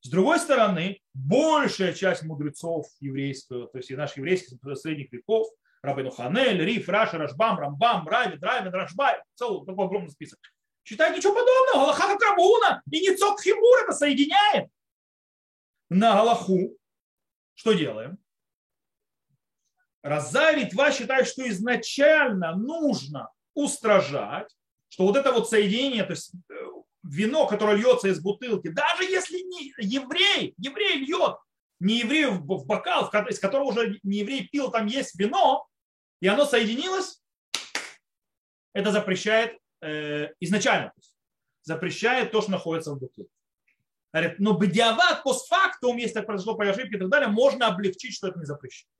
С другой стороны, большая часть мудрецов еврейского, то есть и наших еврейских средних веков, Рабину Ханель, Риф, Раши, Рашбам, Рамбам, Равид, Равид, Рашбай, целый такой огромный список. Считают ничего подобного. Галаха как Рабуна и Ницок Химур это соединяет. На Галаху что делаем? Раза и Литва считают, что изначально нужно устражать, что вот это вот соединение, то есть э, вино, которое льется из бутылки, даже если не еврей, еврей льет не еврей в бокал, из которого уже не еврей пил, там есть вино, и оно соединилось, это запрещает э, изначально, запрещает то, что находится в бутылке. Говорит, но бедиават, постфактум, если так произошло по ошибке и так далее, можно облегчить, что это не запрещено.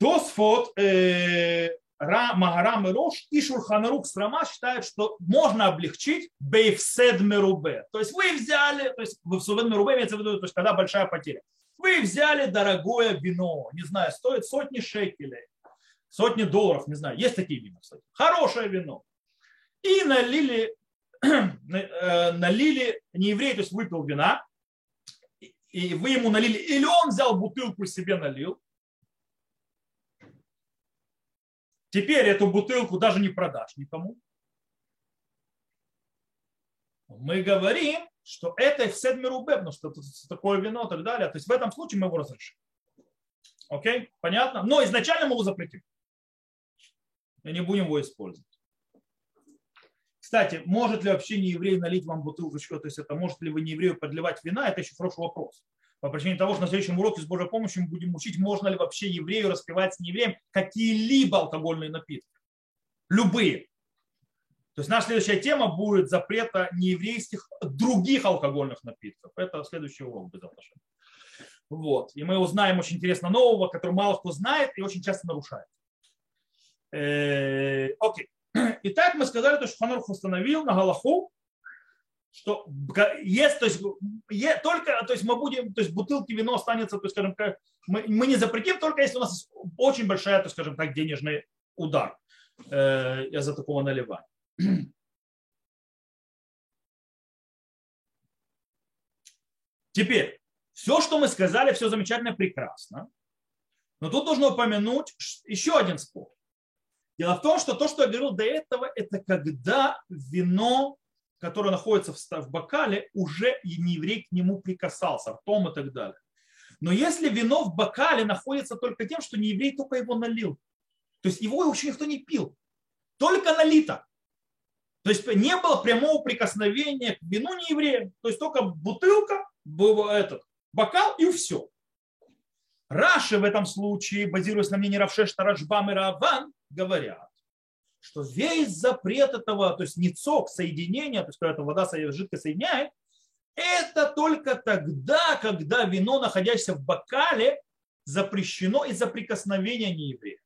Тосфот, э, Магарам и Рош и Шурханарук Страма считают, что можно облегчить бейфсед мерубе. То есть вы взяли, то есть в мерубе имеется в виду, то есть когда большая потеря. Вы взяли дорогое вино, не знаю, стоит сотни шекелей, сотни долларов, не знаю, есть такие вина, кстати. Хорошее вино. И налили, э, налили не еврей, то есть выпил вина, и вы ему налили, или он взял бутылку себе налил, Теперь эту бутылку даже не продашь никому. Мы говорим, что это в седмирубе, потому что это такое вино и так далее. То есть в этом случае мы его разрешим. Окей? Понятно? Но изначально мы его запретим. И не будем его использовать. Кстати, может ли вообще не еврей налить вам бутылочку? То есть это может ли вы не еврею подливать вина? Это еще хороший вопрос по причине того, что на следующем уроке с Божьей помощью мы будем учить, можно ли вообще еврею распивать с неевреем какие-либо алкогольные напитки. Любые. То есть наша следующая тема будет запрета нееврейских других алкогольных напитков. Это следующий урок без отношения. Вот. И мы узнаем очень интересно нового, который мало кто знает и очень часто нарушает. Э, окей. Итак, мы сказали, что Ханур установил на Галаху что есть, то есть, е, только, то есть мы будем, то есть бутылки вино останется, то есть, скажем, как, мы, мы не запретим, только если у нас очень большая, то есть, скажем так, денежный удар э, из-за такого наливания. Теперь, все, что мы сказали, все замечательно, прекрасно. Но тут нужно упомянуть еще один спор. Дело в том, что то, что я говорил до этого, это когда вино который находится в бокале, уже не еврей к нему прикасался, ртом и так далее. Но если вино в бокале находится только тем, что не еврей только его налил, то есть его еще никто не пил, только налито. То есть не было прямого прикосновения к вину не еврея, то есть только бутылка, этот, бокал и все. Раши в этом случае, базируясь на мнении Равшеш, Тарашбам и Раван, говорят, что весь запрет этого, то есть не цок соединения, то есть когда эта вода жидкость соединяет, это только тогда, когда вино, находящееся в бокале, запрещено из-за прикосновения нееврея.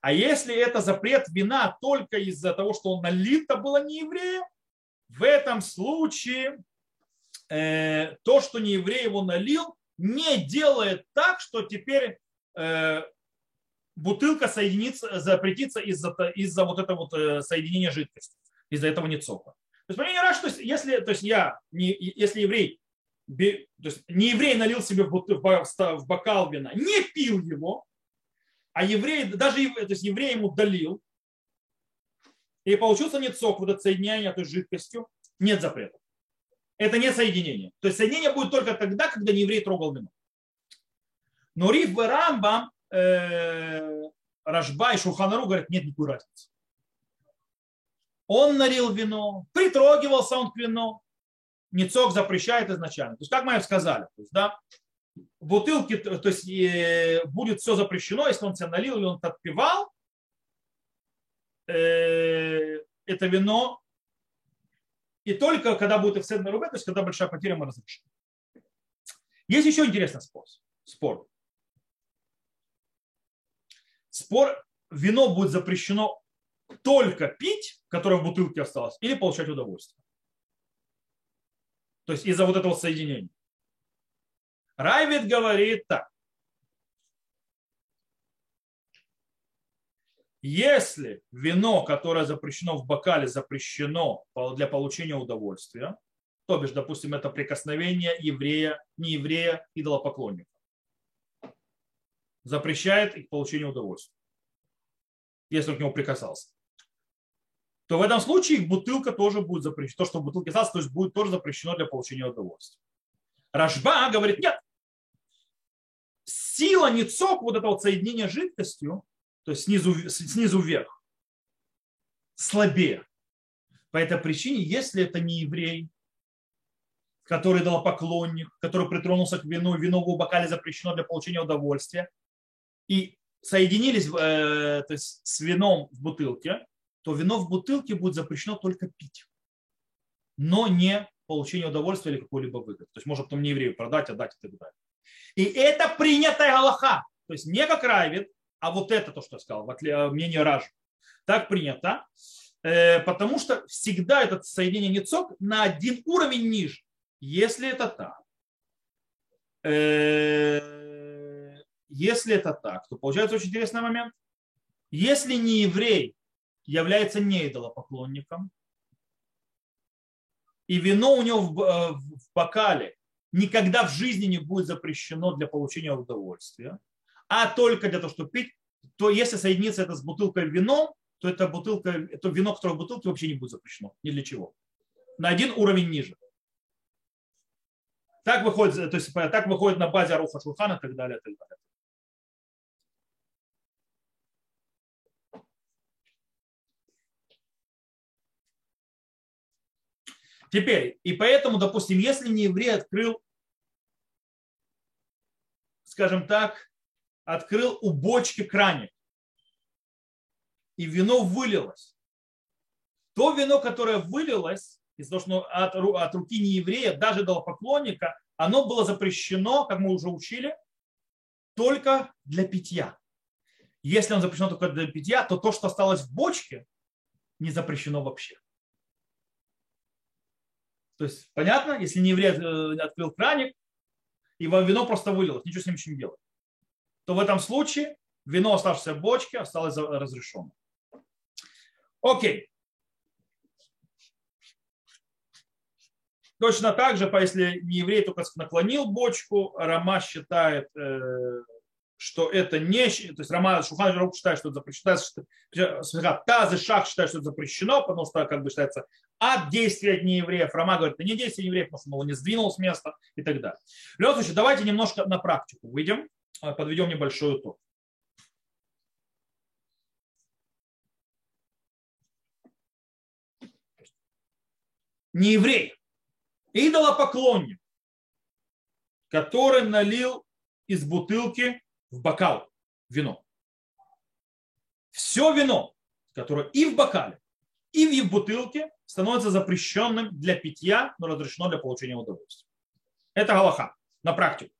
А если это запрет вина только из-за того, что он налито было неевреем, в этом случае э, то, что нееврей его налил, не делает так, что теперь э, бутылка соединится, запретится из-за из вот этого вот э, соединения жидкости, из-за этого нецока. То есть, по мнению что если, то есть я, не, если еврей, то есть не еврей налил себе в, в бокал вина, не пил его, а еврей, даже то есть еврей ему долил, и получился нецок, вот это соединение этой жидкостью, нет запрета. Это не соединение. То есть соединение будет только тогда, когда не еврей трогал вино. Но Риф Рамбам, э, Рашба и Шуханару говорят, нет никакой разницы он налил вино, притрогивался он к вину, Ницок запрещает изначально. То есть, как мы сказали, то есть, да, бутылки, то есть э, будет все запрещено, если он тебя налил или он отпивал, э, это вино, и только когда будет офсет на рубе, то есть когда большая потеря, мы разрешим. Есть еще интересный спор. Спор. Спор, вино будет запрещено только пить, которое в бутылке осталось, или получать удовольствие. То есть из-за вот этого соединения. Райвид говорит так. Если вино, которое запрещено в бокале, запрещено для получения удовольствия, то бишь, допустим, это прикосновение еврея, не еврея, идолопоклонника, запрещает их получение удовольствия, если он к нему прикасался то в этом случае бутылка тоже будет запрещена. То, что в бутылке осталось, то есть будет тоже запрещено для получения удовольствия. Рашба говорит, нет. Сила не цок вот этого вот соединения жидкостью, то есть снизу, снизу вверх, слабее. По этой причине, если это не еврей, который дал поклонник, который притронулся к вину, вино в бокале запрещено для получения удовольствия, и соединились э, то есть, с вином в бутылке, то вино в бутылке будет запрещено только пить, но не получение удовольствия или какой-либо выгоды. То есть можно потом не еврею продать, отдать и так далее. И это принятая Галаха. То есть не как Райвит, а вот это то, что я сказал, э, мнение Ража. Так принято, э, потому что всегда это соединение нецок на один уровень ниже. Если это так, э, если это так, то получается очень интересный момент. Если не еврей является не идолопоклонником, и вино у него в, э, в бокале никогда в жизни не будет запрещено для получения удовольствия, а только для того, чтобы пить, то если соединится это с бутылкой вином, то это бутылка, это вино, которое в бутылке вообще не будет запрещено. Ни для чего. На один уровень ниже. Так выходит, то есть, так выходит на базе Аруха Шурхана и так далее, и так далее. Теперь, и поэтому, допустим, если не еврей открыл, скажем так, открыл у бочки краник, и вино вылилось, то вино, которое вылилось, из-за того, что от, от руки не еврея, даже до поклонника, оно было запрещено, как мы уже учили, только для питья. Если он запрещено только для питья, то то, что осталось в бочке, не запрещено вообще. То есть, понятно, если не еврей э, открыл краник, и вино просто вылилось, ничего с ним еще не делать, то в этом случае вино, оставшееся в бочке, осталось разрешено. Окей. Точно так же, если не еврей только наклонил бочку, Рама считает, э, что это не... То есть Раман Шухан Жирук считает, что это запрещено. Что, Таз и Шах считают, что это запрещено, потому что как бы считается от действия от неевреев. Рама говорит, это не действие неевреев, потому что он его не сдвинул с места и так далее. В любом случае, давайте немножко на практику выйдем, а, подведем небольшой итог. Не еврей, идолопоклонник, который налил из бутылки в бокал вино. Все вино, которое и в бокале, и в бутылке, становится запрещенным для питья, но разрешено для получения удовольствия. Это галаха на практику.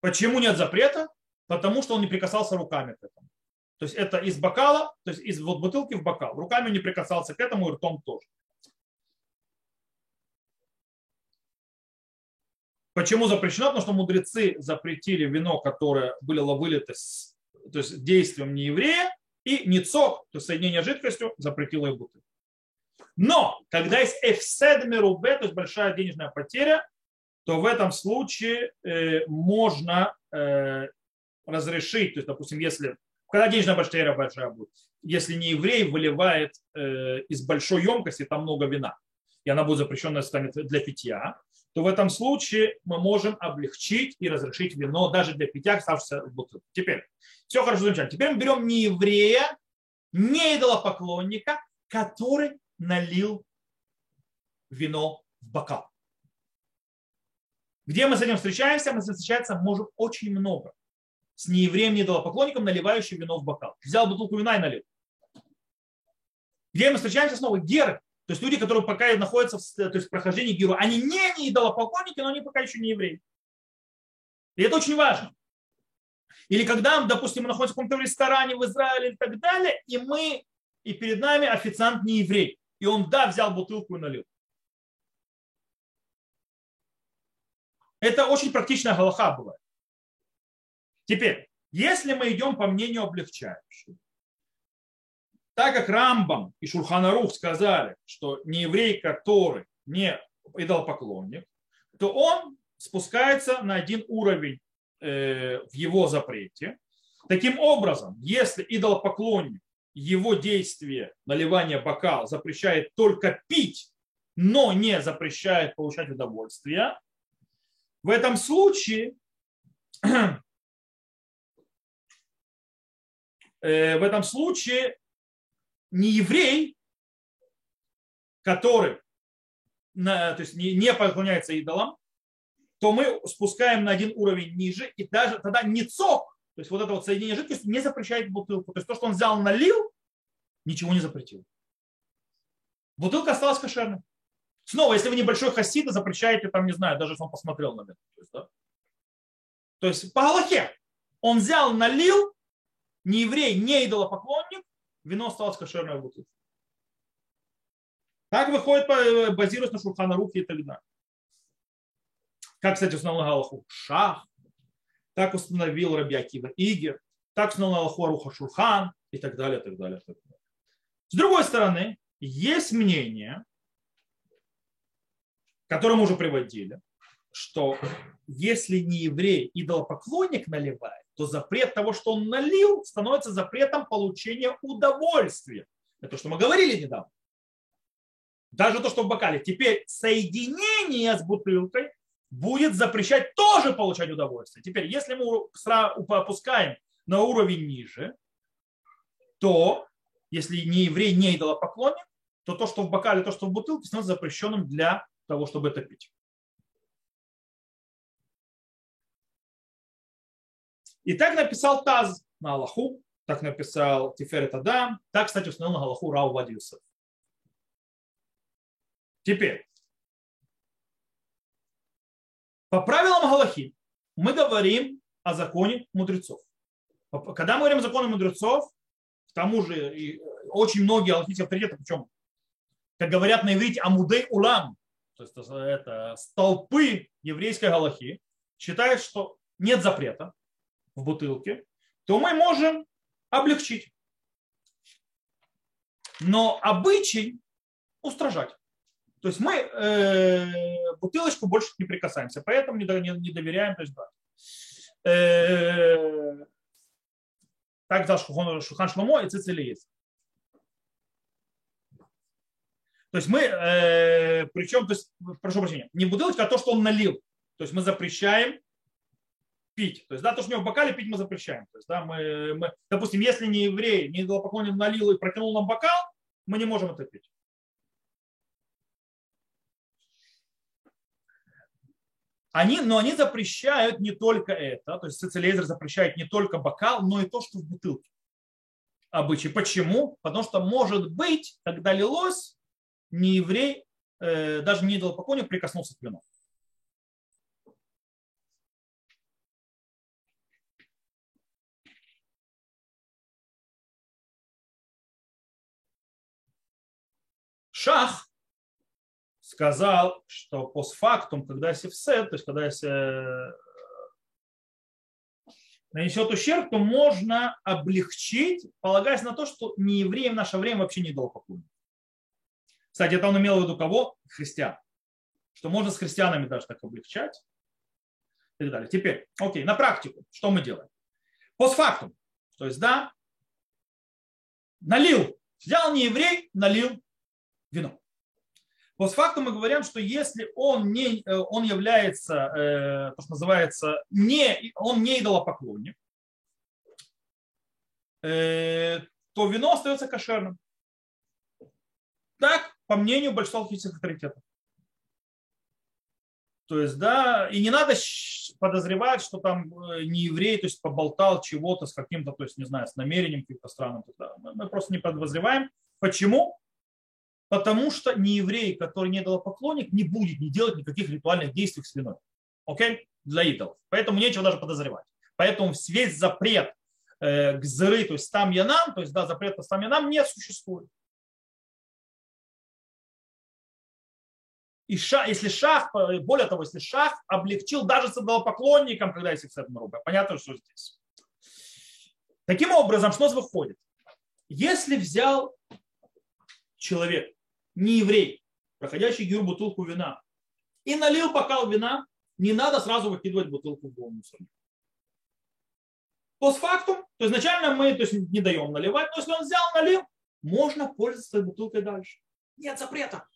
Почему нет запрета? Потому что он не прикасался руками к этому. То есть это из бокала, то есть из вот бутылки в бокал. Руками не прикасался к этому и ртом тоже. Почему запрещено? Потому что мудрецы запретили вино, которое было вылито с, то есть действием не еврея, и ницок, то есть соединение с жидкостью, запретило их бутылку. Но, когда есть эфсед мерубе, то есть большая денежная потеря, то в этом случае э, можно э, разрешить, то есть, допустим, если, когда денежная потеря большая будет, если не еврей выливает э, из большой емкости, там много вина, и она будет запрещенная станет для питья, то в этом случае мы можем облегчить и разрешить вино даже для питья, оставшееся в бутылке. Теперь, все хорошо замечательно. Теперь мы берем не еврея, не идолопоклонника, который налил вино в бокал. Где мы с этим встречаемся? Мы с этим встречаемся можем очень много. С неевреем, не идолопоклонником, наливающим вино в бокал. Взял бутылку вина и налил. Где мы встречаемся снова? Геры. То есть люди, которые пока находятся в то есть, прохождении геру, они не, не идолопоклонники, но они пока еще не евреи. И это очень важно. Или когда, допустим, мы находимся в каком-то ресторане в Израиле и так далее, и мы, и перед нами официант не еврей. И он, да, взял бутылку и налил. Это очень практичная галаха бывает. Теперь, если мы идем по мнению облегчающего, так как Рамбам и Шурханарух сказали, что не еврей, который не идолопоклонник, то он спускается на один уровень э, в его запрете. Таким образом, если идолопоклонник, его действие наливания бокал запрещает только пить, но не запрещает получать удовольствие, в этом случае э, в этом случае не еврей, который то есть не, не поклоняется идолам, то мы спускаем на один уровень ниже, и даже тогда ницок, то есть вот это вот соединение жидкости не запрещает бутылку. То есть то, что он взял, налил, ничего не запретил. Бутылка осталась кошерной. Снова, если вы небольшой хасид, запрещаете, там, не знаю, даже если он посмотрел на это. То есть, да? то есть по Галахе он взял, налил, не еврей, не идолопоклонник, вино осталось кошерное в бутылке. Так выходит, э, базируясь на Шурхана Рухе и так далее. Как, кстати, установил Галаху Шах, так установил Раби Акива Игер, так установил Галаху Аруха Шурхан и так далее, так далее, так далее. С другой стороны, есть мнение, которое мы уже приводили, что если не еврей идолопоклонник наливает, то запрет того, что он налил, становится запретом получения удовольствия. Это то, что мы говорили недавно. Даже то, что в бокале. Теперь соединение с бутылкой будет запрещать тоже получать удовольствие. Теперь, если мы опускаем на уровень ниже, то, если не еврей, не идолопоклонник, то то, что в бокале, то, что в бутылке, становится запрещенным для того, чтобы это пить. И так написал Таз на Аллаху, так написал Тиферет Адам, так, кстати, установил на Аллаху Рау Вадиусов. Теперь, по правилам Галахи мы говорим о законе мудрецов. Когда мы говорим о законе мудрецов, к тому же очень многие аллахийские авторитеты, причем, как говорят на иврите, амудей улам, то есть это столпы еврейской галахи, считают, что нет запрета в бутылке, то мы можем облегчить. Но обычай устражать. То есть мы э, бутылочку больше не прикасаемся, поэтому не, не, не доверяем. То есть, да. Э, так дал Шухан Шломо и Цицелиец. То есть мы, э, причем, то есть, прошу прощения, не бутылочка, а то, что он налил. То есть мы запрещаем пить. То есть, да, то, что у него в бокале пить мы запрещаем. То есть, да, мы, мы, допустим, если не еврей, не идолопоклонник налил и протянул нам бокал, мы не можем это пить. Они, но они запрещают не только это, то есть Сицилейзер запрещает не только бокал, но и то, что в бутылке. Обычай. Почему? Потому что может быть, когда лилось, не еврей, э, даже не идолопоклонник прикоснулся к вину. Шах сказал, что постфактум, когда севсет, то есть когда если э, нанесет ущерб, то можно облегчить, полагаясь на то, что не евреи в наше время вообще не идолопоклонники. Кстати, это он имел в виду кого? Христиан. Что можно с христианами даже так облегчать. И так далее. Теперь, окей, на практику, что мы делаем? Постфактум. То есть, да, налил, взял не еврей, налил вино. Постфактум мы говорим, что если он, не, э, он является, э, то, что называется, не, он не идолопоклонник, э, то вино остается кошерным. Так, по мнению большинства логических авторитетов. То есть, да, и не надо подозревать, что там не еврей, то есть поболтал чего-то с каким-то, то есть, не знаю, с намерением каким-то странным. Мы просто не подозреваем. Почему? Потому что не еврей, который не дал поклонник, не будет не делать никаких ритуальных действий с виной. Окей? Для идолов. Поэтому нечего даже подозревать. Поэтому весь запрет э, к зыры, то есть там янам, то есть да, запрет по там янам не существует. И шах, если шах, более того, если шах облегчил даже поклонникам, когда есть эксцепт руба, понятно, что здесь. Таким образом, что выходит? Если взял человек не еврей, проходящий гюр бутылку вина, и налил бокал вина, не надо сразу выкидывать бутылку в мусорник. Постфактум, то изначально мы то есть, не даем наливать, но если он взял, налил, можно пользоваться бутылкой дальше. Нет запрета.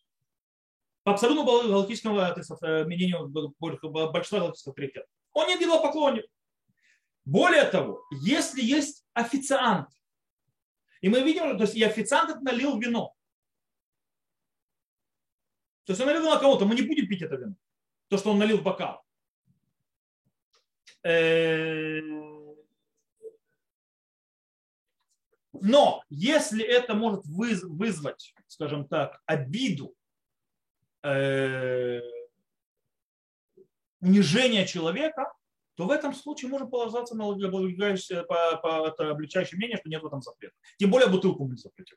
По абсолютно галактическому э, мнению большинства галактического авторитета. Он не делал поклонник. Более того, если есть официант, и мы видим, то есть и официант налил вино, то есть он налил на кого-то, мы не будем пить это вино. То, что он налил в бокал. Э, но если это может вызвать, скажем так, обиду, э, унижение человека, то в этом случае можно положиться на облегчающее, по, по, облегчающее мнение, что нет в этом запрета. Тем более бутылку мы запретим.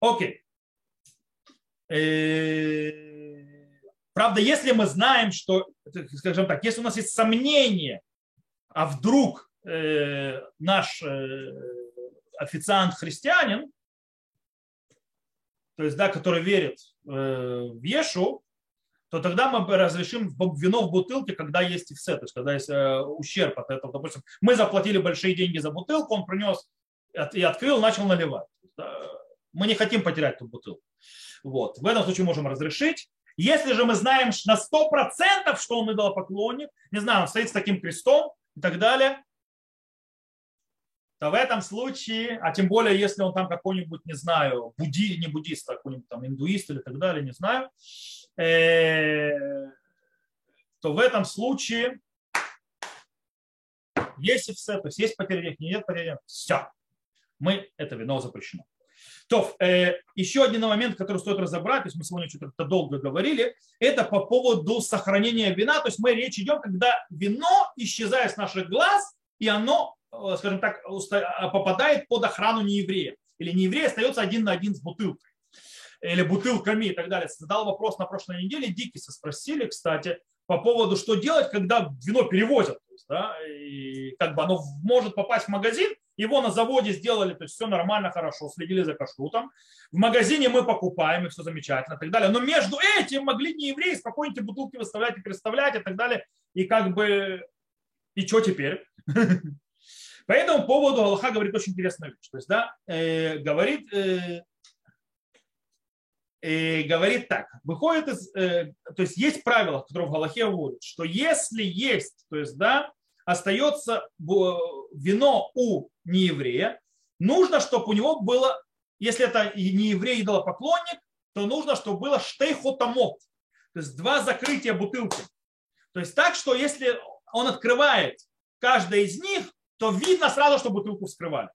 Окей. Э, правда, если мы знаем, что, скажем так, если у нас есть сомнение, а вдруг э, наш э, официант христианин, то есть, да, который верит в Ешу, то тогда мы разрешим вино в бутылке, когда есть ифсе, то есть когда есть ущерб от этого. Допустим, мы заплатили большие деньги за бутылку, он принес и открыл, начал наливать. Мы не хотим потерять эту бутылку. Вот. В этом случае можем разрешить. Если же мы знаем на 100%, что он идолопоклонник, не знаю, он стоит с таким крестом и так далее, то в этом случае, а тем более, если он там какой-нибудь, не знаю, будди, не буддист, а какой-нибудь там индуист или так далее, не знаю, э, то в этом случае если все, то есть есть потеря денег, нет потери денег, все, мы это вино запрещено. То, э, еще один момент, который стоит разобрать, то есть мы сегодня что-то долго говорили, это по поводу сохранения вина. То есть мы речь идем, когда вино исчезает с наших глаз, и оно, э, скажем так, а, попадает под охрану нееврея. Или нееврей остается один на один с бутылкой или бутылками и так далее. Задал вопрос на прошлой неделе, Дикиса спросили, кстати, по поводу, что делать, когда вино перевозят. То есть, да, и как бы оно может попасть в магазин, его на заводе сделали, то есть все нормально, хорошо, следили за кашрутом. В магазине мы покупаем, и все замечательно и так далее. Но между этим могли не евреи спокойно эти бутылки выставлять и переставлять и так далее. И как бы И что теперь? По этому поводу Аллаха говорит очень интересную вещь. То есть, да, э, говорит, э, э, говорит так, выходит из, э, то есть есть правило, которое в Галахе вводит, что если есть, то есть, да, остается вино у нееврея, нужно, чтобы у него было, если это не еврей идолопоклонник, то нужно, чтобы было штейхотамот, то есть два закрытия бутылки. То есть так, что если он открывает каждое из них, то видно сразу, что бутылку вскрывали.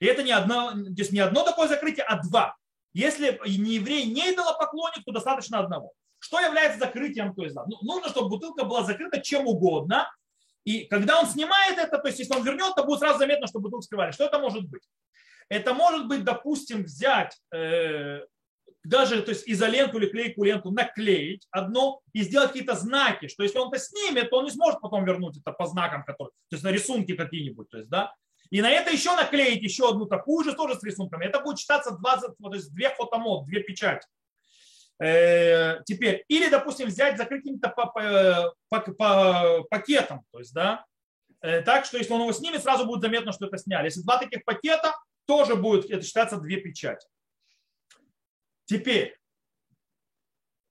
И это не одно, то есть не одно такое закрытие, а два. Если не еврей не идолопоклонник, то достаточно одного. Что является закрытием? То есть, ну, нужно, чтобы бутылка была закрыта чем угодно. И когда он снимает это, то есть если он вернет, то будет сразу заметно, что бутылку скрывали. Что это может быть? Это может быть, допустим, взять э, даже то есть изоленту или клейкую ленту наклеить одно и сделать какие-то знаки, что если он это снимет, то он не сможет потом вернуть это по знакам, которые, то есть на рисунки какие-нибудь, то есть, да, и на это еще наклеить еще одну такую же тоже с рисунками. Это будет считаться 20, то есть две фотомод, две печати. Э, теперь, или, допустим, взять за каким-то пакетом, то есть, да, э, так, что если он его снимет, сразу будет заметно, что это сняли. Если два таких пакета, тоже будет это считаться две печати. Теперь,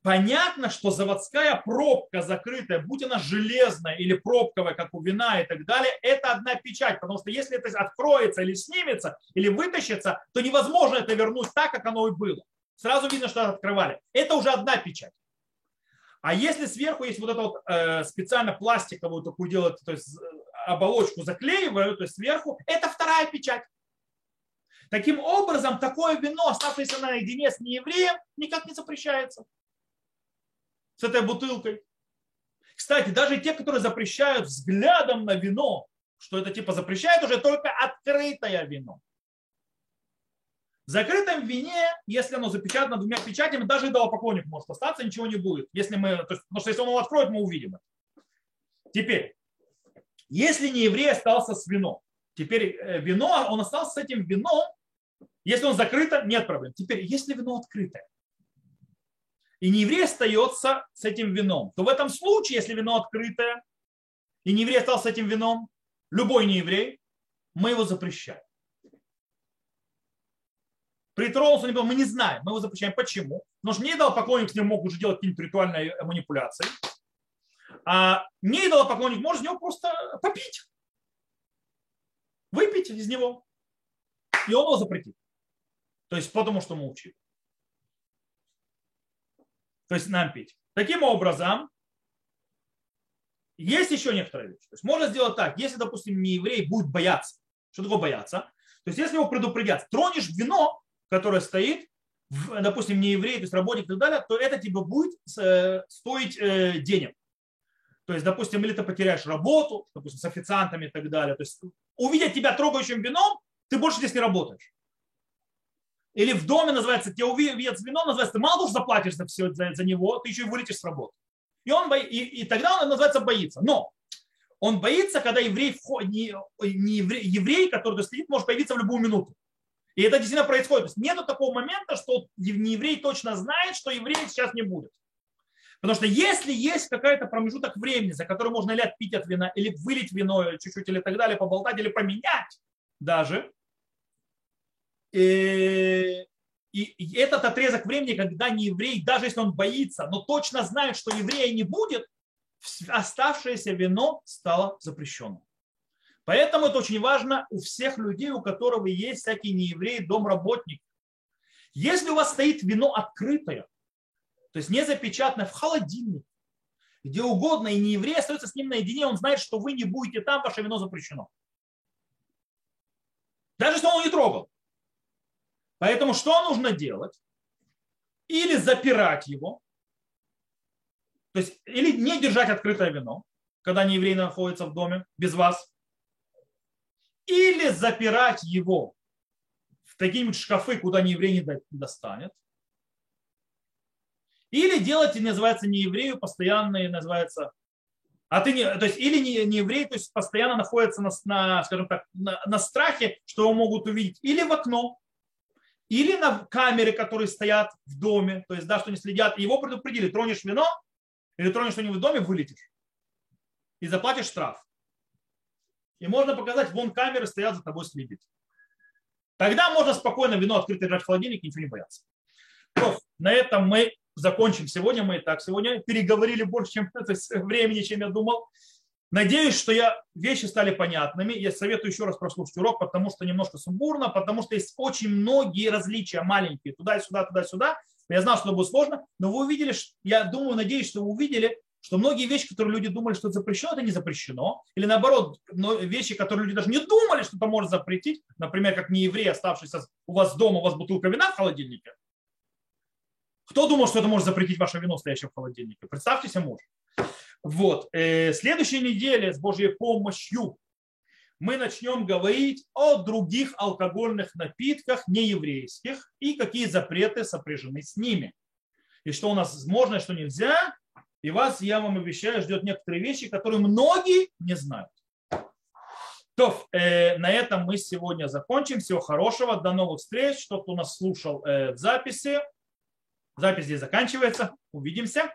понятно, что заводская пробка закрытая, будь она железная или пробковая, как у вина и так далее, это одна печать, потому что если это откроется или снимется, или вытащится, то невозможно это вернуть так, как оно и было. Сразу видно, что открывали. Это уже одна печать. А если сверху есть вот это вот э, специально пластиковую такую делают, то есть э, оболочку заклеивают, то есть сверху, это вторая печать. Таким образом, такое вино, оставшееся наедине с неевреем, никак не запрещается с этой бутылкой. Кстати, даже те, которые запрещают взглядом на вино, что это типа запрещает уже только открытое вино. В закрытом вине, если оно запечатано двумя печатями, даже идолопоклонник может остаться, ничего не будет. Если мы, то есть, потому что если он его откроет, мы увидим это. Теперь, если не еврей остался с вином, теперь э, вино, он остался с этим вином, если он закрыто, нет проблем. Теперь, если вино открытое, и не еврей остается с этим вином, то в этом случае, если вино открытое, и не еврей остался с этим вином, любой нееврей, мы его запрещаем. Притронулся, мы не знаем, мы его запрещаем. Почему? Потому что не дал поклонник с ним мог уже делать какие-нибудь ритуальные манипуляции. А не дал поклонник может с него просто попить. Выпить из него. И он его запретит. То есть потому что учили. То есть нам пить. Таким образом, есть еще некоторые вещи. То есть можно сделать так, если, допустим, не еврей будет бояться. Что такое бояться? То есть если его предупредят, тронешь вино, которое стоит, допустим, не еврей, то есть работник и так далее, то это тебе будет э, стоить э, денег. То есть, допустим, или ты потеряешь работу, допустим, с официантами и так далее. То есть, увидя тебя трогающим вином, ты больше здесь не работаешь. Или в доме называется, тебя увидят вино, называется, ты мало тоже заплатишь за все за, за него, ты еще и вылетишь с работы. И, он и, и тогда он называется боится. Но он боится, когда еврей, не, не еврей, еврей, который следит, может появиться в любую минуту. И это действительно происходит. То есть нет такого момента, что еврей точно знает, что еврей сейчас не будет. Потому что если есть какой-то промежуток времени, за который можно или отпить от вина, или вылить вино чуть-чуть, или так далее, поболтать, или поменять даже, Э, и этот отрезок времени, когда не еврей, даже если он боится, но точно знает, что еврея не будет, оставшееся вино стало запрещенным. Поэтому это очень важно у всех людей, у которых есть всякие неевреи, домработники. Если у вас стоит вино открытое, то есть не запечатанное в холодильнике, где угодно, и нееврей остается с ним наедине, он знает, что вы не будете там, ваше вино запрещено. Даже если он его не трогал. Поэтому что нужно делать? Или запирать его, то есть или не держать открытое вино, когда не еврей находится в доме без вас, или запирать его в такие-нибудь шкафы, куда не еврей не достанет, или делать, называется, не еврею, постоянно называется, а ты не, то есть, или не, не еврей, то есть постоянно находится на, на скажем так, на, на страхе, что его могут увидеть, или в окно, или на камеры, которые стоят в доме, то есть, да, что не следят, его предупредили, тронешь вино или тронешь что-нибудь в доме, вылетишь. и заплатишь штраф. И можно показать, вон камеры стоят за тобой следить. Тогда можно спокойно вино открыто держать в холодильнике и ничего не бояться. На этом мы закончим сегодня. Мы и так сегодня переговорили больше чем времени, чем я думал. Надеюсь, что я, вещи стали понятными. Я советую еще раз прослушать урок, потому что немножко сумбурно, потому что есть очень многие различия маленькие, туда-сюда, туда-сюда. Я знал, что это будет сложно, но вы увидели, я думаю, надеюсь, что вы увидели, что многие вещи, которые люди думали, что это запрещено, это не запрещено. Или наоборот, вещи, которые люди даже не думали, что это может запретить. Например, как не еврей, оставшийся у вас дома, у вас бутылка вина в холодильнике. Кто думал, что это может запретить ваше вино, стоящее в холодильнике? Представьте себе, может. Вот. Э, следующей неделе с Божьей помощью мы начнем говорить о других алкогольных напитках нееврейских и какие запреты сопряжены с ними. И что у нас можно, что нельзя. И вас, я вам обещаю, ждет некоторые вещи, которые многие не знают. То, э, на этом мы сегодня закончим. Всего хорошего. До новых встреч. Тот, кто нас слушал э, записи. Запись здесь заканчивается. Увидимся.